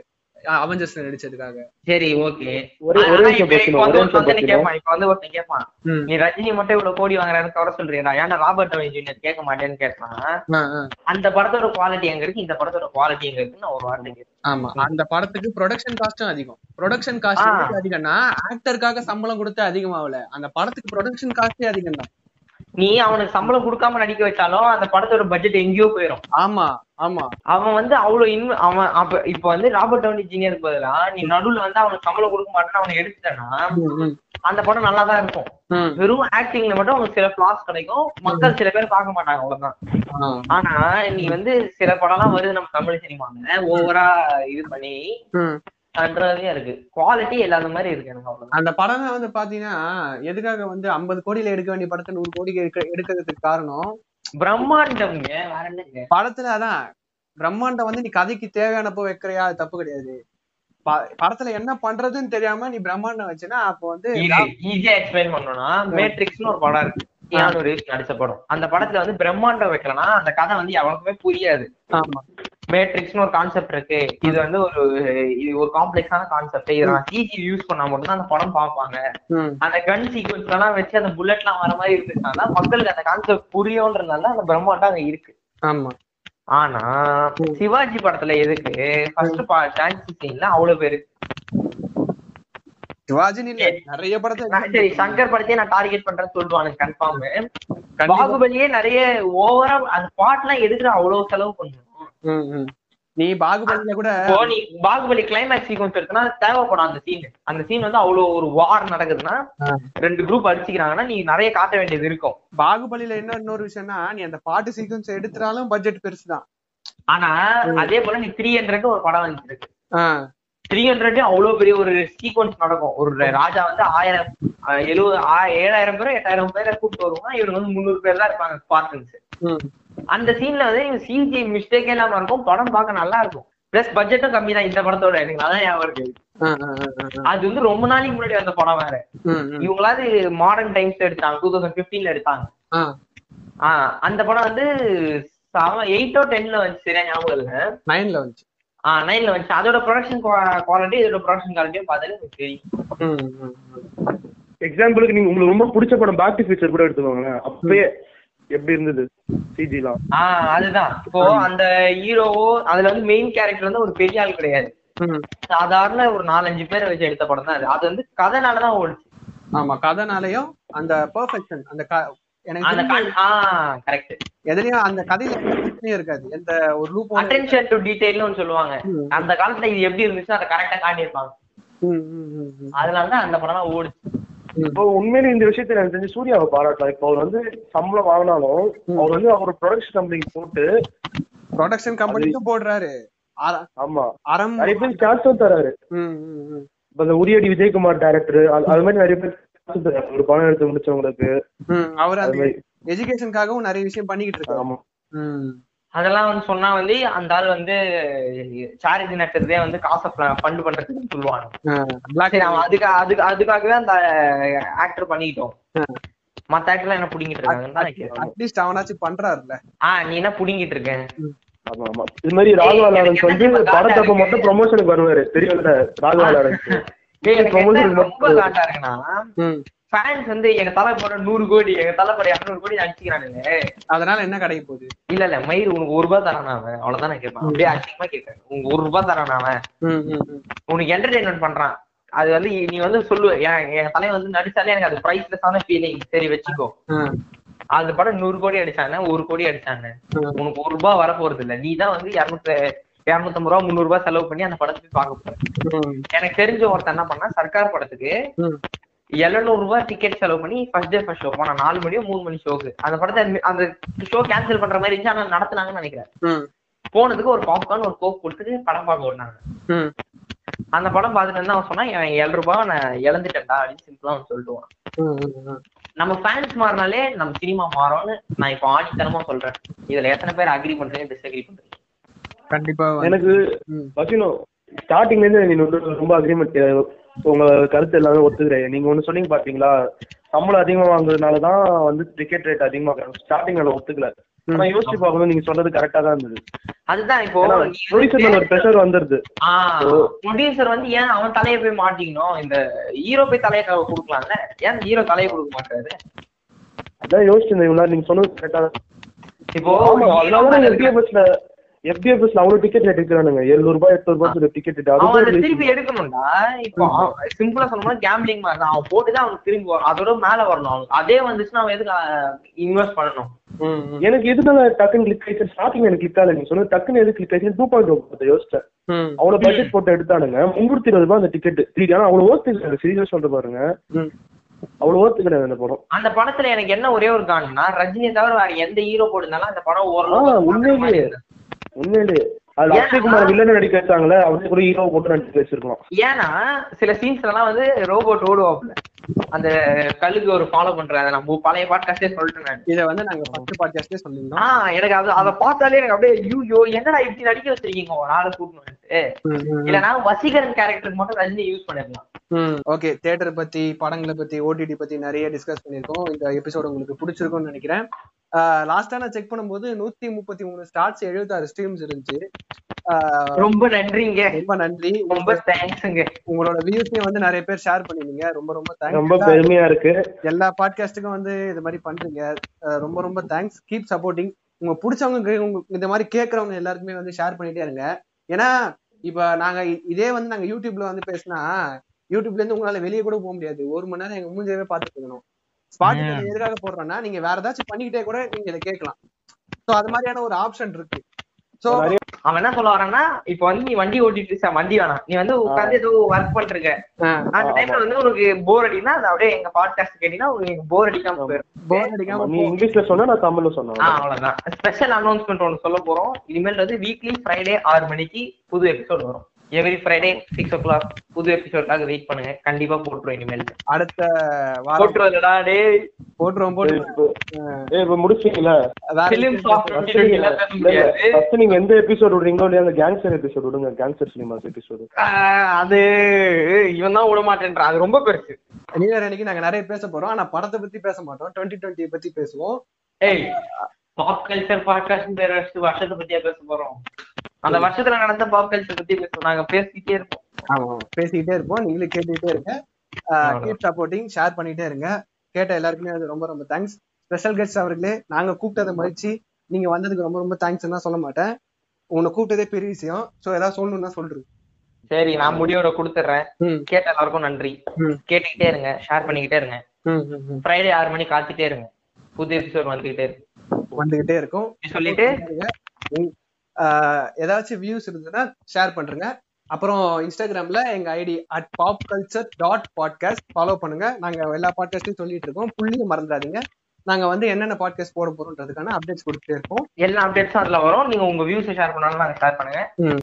அவெஞ்சர்ஸ்ல நடிச்சதுக்காக. சரி ஓகே ஒரே ஒரே நிமிஷம் பேசணும் ஒரே நிமிஷம் பேசணும் கேட்பான் இப்ப வந்து ஒருத்தன் கேட்பான் ம். நீ ரஜினி மட்டும் இவ்வளவு கோடி வாங்குறாரு குறை சொல்றீங்களா ஏன்டா ராபர்ட் டவுனி ஜூனியர் கேட்க மாட்டேன்னு கேட்பான். அந்த படத்தோட குவாலிட்டி எங்க இருக்கு? இந்த படத்தோட குவாலிட்டி எங்க இருக்குன்னு நான் ஒரு வார்த்தை ஆமா. அந்த படத்துக்கு ப்ரொடக்ஷன் காஸ்டும் அதிகம். ப்ரொடக்ஷன். காஸ்ட் அதிகம்னா ஆக்டருக்காக சம்பளம் கொடுத்து அதிகமாகல. அந்த படத்துக்கு ப்ரொடக்ஷன் காஸ்டே அதிகம் தான் நீ அவனுக்கு சம்பளம் கொடுக்காம நடிக்க வச்சாலும் அந்த படத்தோட பட்ஜெட் எங்கேயோ போயிடும் ஆமா ஆமா. அவன் வந்து அவ்வளவு இன்வ அவன் அப்ப இப்ப வந்து ராபர்ட் டவுனி ஜீனியருக்கு பதிலா நீ நடுவுல வந்து அவனுக்கு சம்பளம் கொடுக்க மாட்டேன்னு அவனை எடுத்துட்டனா அந்த படம் நல்லா தான் இருக்கும். வெறும் ஆக்டிங்ல மட்டும் அவனுக்கு சில ஃபிளாஸ் கிடைக்கும். மக்கள் சில பேர் பார்க்க மாட்டாங்க அவ்வளவுதான். ஆனா நீ வந்து சில படம்லாம் வருது நம்ம தமிழ் சினிமால. ஓவரா இது பண்ணி இருக்கு. குவாலிட்டி இல்லாத மாதிரி இருக்கு எனக்கு அந்த படம் வந்து பாத்தீங்கன்னா எதுக்காக வந்து ஐம்பது கோடியில எடுக்க வேண்டிய படத்தை நூறு கோடிக்கு எடுக்க எடுக்கிறதுக்கு காரணம்? பிரம்மாண்டம்ங்க வேற என்னங்க? படத்துல அதான் பிரம்மாண்டம் வந்து நீ கதைக்கு தேவையானப்போ வைக்கிறியா? அது தப்பு கிடையாது. படத்துல என்ன பண்றதுன்னு தெரியாம நீ பிரம்மாண்டம் வச்சுன்னா அப்போ வந்து ஈஸியா எக்ஸ்பிளைன் பண்ணணும்னா மேட்ரிக்ஸ்னு ஒரு படம் இருக்கு. நடிச்ச படம். அந்த படத்துல வந்து பிரம்மாண்டம் வைக்கலன்னா அந்த கதை வந்து எவனுக்குமே புரியாது. ஆமா. மேட்ரிக்ஸ்னு ஒரு கான்செப்ட் இருக்கு. இது வந்து ஒரு இது ஒரு காம்ப்ளெக்ஸான கான்செப்ட் இதை நான் சிஜி யூஸ் பண்ணா மட்டும் தான் அந்த படம் பார்ப்பாங்க. அந்த கன் சீக்வன்ஸ் எல்லாம் வச்சு அந்த புல்லட் எல்லாம் வர மாதிரி இருந்துச்சுன்னா மக்களுக்கு அந்த கான்செப்ட் புரியும்ன்றதுனால அந்த பிரம்மாண்டம் அங்க இருக்கு. ஆமா. ஆனா சிவாஜி படத்துல எதுக்கு? ஃபர்ஸ்ட் டான்ஸ் சீன்ல அவ்வளவு பேரு. சிவாஜின்னு இல்ல நிறைய படத்தை நான் சரி சங்கர் படத்தையே நான் டார்கெட் பண்றேன்னு சொல்லுவானுங்க கன்ஃபார்ம். பாகுபலியே நிறைய ஓவரா அந்த பாட்டுலாம் எதுக்கு அவ்வளவு செலவு ம். நீ பாகுபலியில கூட நீ பாகுபலி கிளைமேக்ஸ் சீக்வன்ஸ் எடுத்தனா தேவைப்படும் அந்த சீன் அந்த சீன் வந்து அவ்வளவு ஒரு வார் நடக்குதுன்னா. ரெண்டு குரூப் அடிச்சுக்கிறாங்கன்னா நீ நிறைய காட்ட வேண்டியது இருக்கும். பாகுபலியில என்ன இன்னொரு விஷயம்னா நீ அந்த பாட்டு சீக்வன்ஸ் எடுத்துட்டாலும் பட்ஜெட் பெருசுதான். ஆனா அதே போல நீ த்ரீ ஹண்ட்ரட் ஒரு படம் வந்துருக்கு த்ரீ ஹண்ட்ரட் அவ்வளவு பெரிய ஒரு சீக்வன்ஸ் நடக்கும். ஒரு ராஜா வந்து ஆயிரம் எழுபது ஏழாயிரம் பேரும் எட்டாயிரம் பேரை கூப்பிட்டு வருவாங்க இவங்க வந்து முந்நூறு பேர் தான் இருப்பாங்க ஸ்பார்டன்ஸ் அந்த சீன்ல வந்து சிஜி மிஸ்டேக் இல்லாம இருக்கும் படம் பார்க்க நல்லா இருக்கும். பிளஸ் பட்ஜெட்டும் கம்மி தான் இந்த படத்தோட எனக்கு. அதான் ஞாபகம் இருக்கு. அது வந்து ரொம்ப நாளைக்கு முன்னாடி வந்த படம் வேற. இவங்களாவது மாடர்ன் டைம்ஸ் எடுத்தாங்க. டூ தௌசண்ட் பிப்டீன்ல எடுத்தாங்க. அந்த படம் வந்து எயிட்டோ டென்ல வந்துச்சு. சரியா ஞாபகம் இல்ல. நைன்ல வந்துச்சு. ஆஹ் நைன்ல வந்துச்சு. அதோட ப்ரொடக்ஷன் குவாலிட்டி இதோட ப்ரொடக்ஷன் குவாலிட்டியும் பார்த்தாலே உங்களுக்கு தெரியும். எக்ஸாம்பிளுக்கு நீங்க உங்களுக்கு ரொம்ப பிடிச்ச படம் பேக் டு ஃபியூச்சர் கூட எடுத்துக்கோங்களேன். அப்பயே எப்படி இருந்தது சிஜிலாம் ஆஹ் அதுதான். இப்போ அந்த ஹீரோவோ அதுல வந்து மெயின் கேரக்டர் வந்து ஒரு பெரிய ஆள் கிடையாது. சாதாரண ஒரு நாலஞ்சு பேரை வச்சு எடுத்த படம் தான் அது. வந்து கதைனாலதான் ஓடுச்சு. ஆமா கதைனாலயும் அந்த பெர்ஃபெக்ஷன் அந்த எனக்கு எதுலயும் அந்த கதையில பிரச்சனையும் இருக்காது. எந்த ஒரு லூப் அட்டென்ஷன் டு டீடைல்னு சொல்லுவாங்க. அந்த காலத்துல இது எப்படி இருந்துச்சு அதை கரெக்டா காட்டியிருப்பாங்க. அதனாலதான் அந்த படம் ஓடுச்சு. இப்போ உண்மையிலே இந்த விஷயத்துல எனக்கு தெரிஞ்சு சூர்யாவை பாராட்டலாம். இப்போ அவர் வந்து சம்பளம் வாங்கினாலும் அவர் வந்து அவர் ப்ரொடக்ஷன் கம்பெனி போட்டு ப்ரொடக்ஷன் கம்பெனிக்கும் போடுறாரு. ஆமா. அறம் நிறைய பேர் சான்ஸும் தராரு. இப்ப இந்த உரியடி விஜயகுமார் டேரக்டர் அது மாதிரி நிறைய பேர் ஒரு படம் எடுத்து முடிச்சவங்களுக்கு. ம், அவர் அது அந்த மாதிரி. எஜுகேஷனுக்காகவும் நிறைய விஷயம் பண்ணிக்கிட்டு இருக்காரு. ஆமா. ம். அதெல்லாம் வந்து சொன்னா வந்து அந்த ஆள் வந்து சாரிட்டி நட்டுறதே வந்து காசை ஃபண்ட் பண்றதுக்கு சொல்லுவாங்க. சரி அவன் அதுக்கு அதுக்கு அதுக்காகவே அந்த ஆக்டர் பண்ணிக்கிட்டோம். மத்த ஆக்டர்லாம் என்ன புடிங்கிட்டு கேக்குறேன். அட்லீஸ்ட் அவனாச்சும் பண்றாருல்ல. ஆ நீ என்ன புடிங்கிட்டு இருக்க? ஆமா ஆமா. இது மாதிரி ராகவா லாரன்ஸ் வந்து படத்தப்ப மட்டும் ப்ரொமோஷனுக்கு வருவாரு. தெரியும்ல ராகவா லாரன்ஸ். ரொம்ப. காண்டா இருக்குன்னா ம். ஃபேன்ஸ் வந்து எங்க தலை போட நூறு கோடி எங்க தலை போட இரநூறு கோடி அடிச்சுக்கிறானுங்க. அதனால என்ன கிடைக்க போகுது? இல்ல இல்ல மயிர் உனக்கு ஒரு ரூபாய் தரானா அவன். அவ்வளவுதான் நான் கேட்பேன். அப்படியே அதிகமா கேட்கறேன் உனக்கு ஒரு ரூபாய் தரானா அவன். உனக்கு என்டர்டைன்மெண்ட் பண்றான். அது வந்து நீ வந்து சொல்லுவ என் தலைவன் வந்து நடிச்சாலே எனக்கு அது பிரைஸ்லெஸ்ஸான ஃபீலிங் சரி வச்சுக்கோ. ஆ, அந்த படம் நூறு கோடி அடிச்சானே ஒரு கோடி அடிச்சானே. ம். உனக்கு ஒரு ரூபாய் வர போறது இல்ல நீ தான் வந்து இரநூத்தி இரநூத்தம்பது ரூபா முந்நூறு ரூபாய் செலவு பண்ணி அந்த படத்தை போய் பார்க்க போற. ம், எனக்கு தெரிஞ்ச ஒருத்தன் என்ன பண்ணா சர்க்கார் படத்துக்கு. எழுநூறு ரூபாய் டிக்கெட் செலவு பண்ணி ஃபர்ஸ்ட் டே ஃபர்ஸ்ட் ஷோ போனா நாலு மணியோ மூணு மணி ஷோக்கு அந்த படத்தை அந்த ஷோ கேன்சல் பண்ற மாதிரி இருந்துச்சு ஆனா நடத்துனாங்கன்னு நினைக்கிறேன். ம், போனதுக்கு ஒரு பாப்கார்ன் ஒரு கோக் கொடுத்துட்டு படம் பார்க்க விட்டாங்க ம். அந்த படம் பார்த்துட்டு அவன் சொன்னா "என் ஏழு ரூபாய் நான் இழந்துட்டேன்டா அப்படின்னு சிம்பிளா அவன் ம். நம்ம ஃபேன்ஸ் மாறினாலே நம்ம சினிமா மாறும்னு நான் இப்போ ஆணித்தனமா சொல்றேன். இதுல எத்தனை பேர் அக்ரி பண்றீங்க டிஸ்அக்ரி பண்றீங்க? கண்டிப்பா எனக்கு. பசினோ ஸ்டார்டிங்ல இருந்து ரொம்ப அக்ரிமெண்ட் உங்க கருத்து எல்லாமே ஒத்துக்கிறேன். நீங்க ஒண்ணு சொன்னீங்க பாத்தீங்களா? சம்பளம் அதிகமா வாங்குறதுனால தான் வந்து டிக்கெட் ரேட் அதிகமா ஸ்டார்டிங் நான் ஒத்துக்கல. ஆனா யோசிச்சு பார்க்கும்போது நீங்க சொன்னது கரெக்டா தான் இருந்தது. அதுதான் இப்போ ப்ரொடியூசர் மேல ஒரு ப்ரெஷர் வந்துருது. ப்ரொடியூசர் வந்து ஏன் அவன் தலையை போய் மாட்டிக்கணும்? இந்த ஹீரோ போய் தலையை கொடுக்கலாம்ல? ஏன் ஹீரோ தலையை கொடுக்க மாட்டாரு அதான் யோசிச்சிருந்தேன் நீங்க சொன்னது கரெக்டா இப்போ அதனால எஃபிஎஃப்எஸ்ல அவ்வளவு டிக்கெட் ரேட் இருக்கிறானுங்க எழுநூறு ரூபாய் எட்நூறு ரூபாய் டிக்கெட் ரேட் அவன் திருப்பி எடுக்கணும்டா. இப்போ சிம்பிளா சொல்லணும்னா கேம்பிளிங் மாதிரி தான். அவன் போட்டுதான் அவனுக்கு திரும்பி வரும் அதோட மேல வரணும் அவனுக்கு அதே வந்துச்சுன்னா அவன் எதுக்கு இன்வெஸ்ட் பண்ணணும்? எனக்கு எதுனால டக்குன்னு கிளிக் ஆயிடுச்சு? ஸ்டார்டிங் எனக்கு கிளிக் ஆகல. நீங்க சொன்னது டக்குன்னு எது கிளிக் ஆயிடுச்சு? டூ பாயிண்ட் ஒன் யோசிச்சேன். அவ்வளவு பட்ஜெட் போட்டு எடுத்தானுங்க. முன்னூத்தி இருபது ரூபாய் அந்த டிக்கெட் த்ரீ ஆனா அவ்வளவு ஓர்த்து கிடையாது சீரியஸ் சொல்ற பாருங்க. அவ்வளவு ஓர்த்து கிடையாது அந்த படம். அந்த படத்துல எனக்கு என்ன ஒரே ஒரு காரணம்னா ரஜினியை தவிர வேற எந்த ஹீரோ போட்டிருந்தாலும் அந்த படம் ஓரளவு உண்மையிலேயே. உண்மையிலேயே அது ஏன்? அக்ஷய்குமார் வில்லன் நடிக்க வச்சாங்களே அவரே கூட ஹீரோ போட்டு நடிக்க வச்சிருக்கலாம் ஏன்னா சில சீன்ஸ் எல்லாம் வந்து ரோபோட் ஓடுவாப்ல அந்த கழுகு ஒரு ஃபாலோ பண்றாங்க நம்ம பழைய பாட்காஸ்டே சொல்லிட்டேன் நான். இத வந்து நாங்க ஃபர்ஸ்ட் பாட்காஸ்டே சொல்லியிருந்தோம். ஆஹ் எனக்கு அது அதை பார்த்தாலே எனக்கு அப்படியே ஐயோ என்னடா இப்படி நடிக்க வச்சிருக்கீங்க? ஒரு ஆளை கூட்டணும்ட்டு. இல்லைன்னா வசீகரன் கேரக்டருக்கு மட்டும் ரஜினி யூஸ் பண்ணிருக்கலாம் ம் ஓகே தியேட்டர் பத்தி படங்களை பத்தி ஓடிடி பத்தி நிறைய டிஸ்கஸ் பண்ணிருக்கோம் இந்த எபிசோட் உங்களுக்கு பிடிச்சிருக்கும்னு நினைக்கிறேன். லாஸ்டா நான் செக் பண்ணும்போது நூத்தி முப்பத்தி மூணு ஸ்டார்ட்ஸ் எழுபத்தாறு ஸ்ட்ரீம்ஸ் இருந்துச்சு. ரொம்ப நன்றிங்க. ரொம்ப நன்றி. ரொம்ப தேங்க்ஸுங்க உங்களோட வியூஸையும் வந்து நிறைய பேர் ஷேர் பண்ணிருந்தீங்க ரொம்ப ரொம்ப ரொம்ப தேங்க்ஸ் பெருமையா இருக்கு. எல்லா பாட்காஸ்ட்டுக்கும் வந்து இது மாதிரி பண்றீங்க. ரொம்ப ரொம்ப தேங்க்ஸ் கீப் சப்போர்ட்டிங் உங்க பிடிச்சவங்க உங்க இந்த மாதிரி கேக்குறவங்க எல்லாருக்குமே வந்து ஷேர் பண்ணிட்டே இருங்க. ஏன்னா இப்ப நாங்க இதே வந்து நாங்க யூடியூப்ல வந்து பேசினா யூடியூப்ல இருந்து உங்களால வெளியே கூட போக முடியாது. ஒரு மணி நேரம் எங்க மூஞ்சவே பார்த்துட்டு இருக்கணும். ஸ்பாட்டிஃபை. எதுக்காக போடுறோம்னா நீங்க வேற ஏதாச்சும் பண்ணிக்கிட்டே கூட நீங்க இதை கேட்கலாம். சோ அது மாதிரியான ஒரு ஆப்ஷன் இருக்கு. சோ அவன் என்ன சொல்ல வரான்னா இப்ப வந்து நீ வண்டி ஓட்டிட்டு இருக்க, வண்டி வேணாம். நீ வந்து உட்காந்து ஏதோ ஒர்க் பண்ணிட்டு இருக்க அந்த டைம்ல வந்து உனக்கு போர் அடினா அது அப்படியே எங்க பாட்காஸ்ட் கேட்டீங்கன்னா உங்களுக்கு போர் அடிக்காம போயிடும் போர் அடிக்காம நீ இங்கிலீஷ்ல சொன்னா நான் தமிழ்ல சொன்னேன். அவ்வளவுதான். ஸ்பெஷல் அனௌன்ஸ்மெண்ட் ஒன்று சொல்ல போறோம். இனிமேல் வந்து வீக்லி ஃப்ரைடே ஆறு மணிக்கு புது எபிசோட் வரும். Every Friday six o'clock புது எபிசோட்காக வெயிட் பண்ணுங்க. கண்டிப்பா போட்டுருவோம் இனிமேல். அடுத்த வாரம் போட்டுருவா டேய். போட்டுருவோம் போட்டுருவோம். ஏய் இப்ப முடிச்சீங்களா ஃபர்ஸ்ட் நீங்க எந்த எபிசோட் விடுறீங்களோ இல்லையா அந்த கேங்ஸ்டர் எபிசோட் விடுங்க. கேங்ஸ்டர் சினிமாஸ் எபிசோட் அது இவன் தான் விட மாட்டேன்றான் அது ரொம்ப பெருசு. நியூ இயர் அன்னைக்கு நாங்க நிறைய பேச போறோம். ஆனா படத்தை பத்தி பேச மாட்டோம். டுவெண்ட்டி டுவெண்ட்டி பத்தி பேசுவோம். ஏய் பாப் கல்ச்சர் பாட்காஸ்ட் வருஷத்தை பத்தியா பேச போறோம்? அந்த வருஷத்துல நடந்த பாப் கல்ச்சர் பத்தி பேசுவோம் நாங்க பேசிக்கிட்டே இருப்போம். ஆமா பேசிக்கிட்டே இருப்போம். நீங்களும் கேட்டுக்கிட்டே இருங்க. கீப் சப்போர்ட்டிங் ஷேர் பண்ணிட்டே இருங்க. கேட்ட எல்லாருக்குமே அது ரொம்ப ரொம்ப தேங்க்ஸ் ஸ்பெஷல் கெஸ்ட் அவர்களே நாங்க கூப்பிட்டதை மதிச்சு நீங்க வந்ததுக்கு ரொம்ப ரொம்ப தேங்க்ஸ் தான் சொல்ல மாட்டேன். உன்னை கூப்பிட்டதே பெரிய விஷயம். சோ ஏதாவது சொல்லணும்னா சொல்றது சரி நான் முடிவோட கொடுத்துட்றேன். ம். கேட்ட எல்லாருக்கும் நன்றி. கேட்டுக்கிட்டே இருங்க ஷேர் பண்ணிக்கிட்டே இருங்க. ஃப்ரைடே ஆறு மணி காத்துட்டே இருங்க. புது எபிசோட் வந்துகிட்டே இருக்கு. வந்துகிட்டே இருக்கும். சொல்லிட்டு ஏதாச்சும் வியூஸ் இருந்ததுன்னா ஷேர் பண்றேங்க. அப்புறம் இன்ஸ்டாகிராம்ல எங்க ID at pop culture dot podcast follow பண்ணுங்க. நாங்க எல்லா பாட்காஸ்டையும் சொல்லிட்டு இருக்கோம். புள்ளியும் மறந்துடாதீங்க. நாங்க வந்து என்னென்ன பாட்காஸ்ட் போட போறோம்ன்றதுக்கான அப்டேட்ஸ் கொடுத்துட்டே இருக்கோம் எல்லா அப்டேட்ஸும் அதுல வரும். நீங்க உங்க வியூஸ் ஷேர் பண்ணாலும் நாங்க ஷேர் பண்ணுங்க.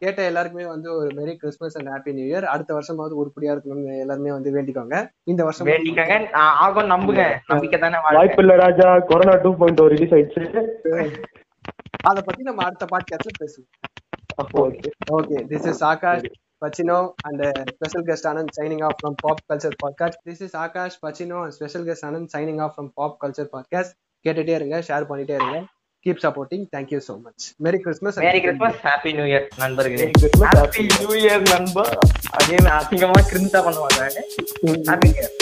கேட்ட எல்லாருக்குமே வந்து ஒரு merry Christmas and happy new year அடுத்த வருஷமாவது உருப்படியா இருக்கணும்னு எல்லாருமே வந்து வேண்டிக்கோங்க. இந்த வருஷம் வேண்டிக்கங்க. ஆகும் நம்புங்க. நம்பிக்கை தானே வாழ்க்கை. வாய்ப்பு இல்ல ராஜா. கொரோனா டூ பாயிண்ட் ரிலீஸ் ஆயிடுச்சு. அதை பத்தி நம்ம அடுத்த பாட்காஸ்ட்ல பேசுவோம் okay okay this is Akash and uh, special guest Anand signing off from Pop Culture Podcast. This is Akash Pachino and special guest Anand signing off from Pop Culture Podcast. கேட்டுட்டே இருங்க share பண்ணிட்டே இருங்க keep supporting thank you so much merry Christmas merry Christmas happy new year நண்பர்களே happy new year நண்பா again அசிங்கமா கிரிஞ்சா பண்ணுவாங்க happy new year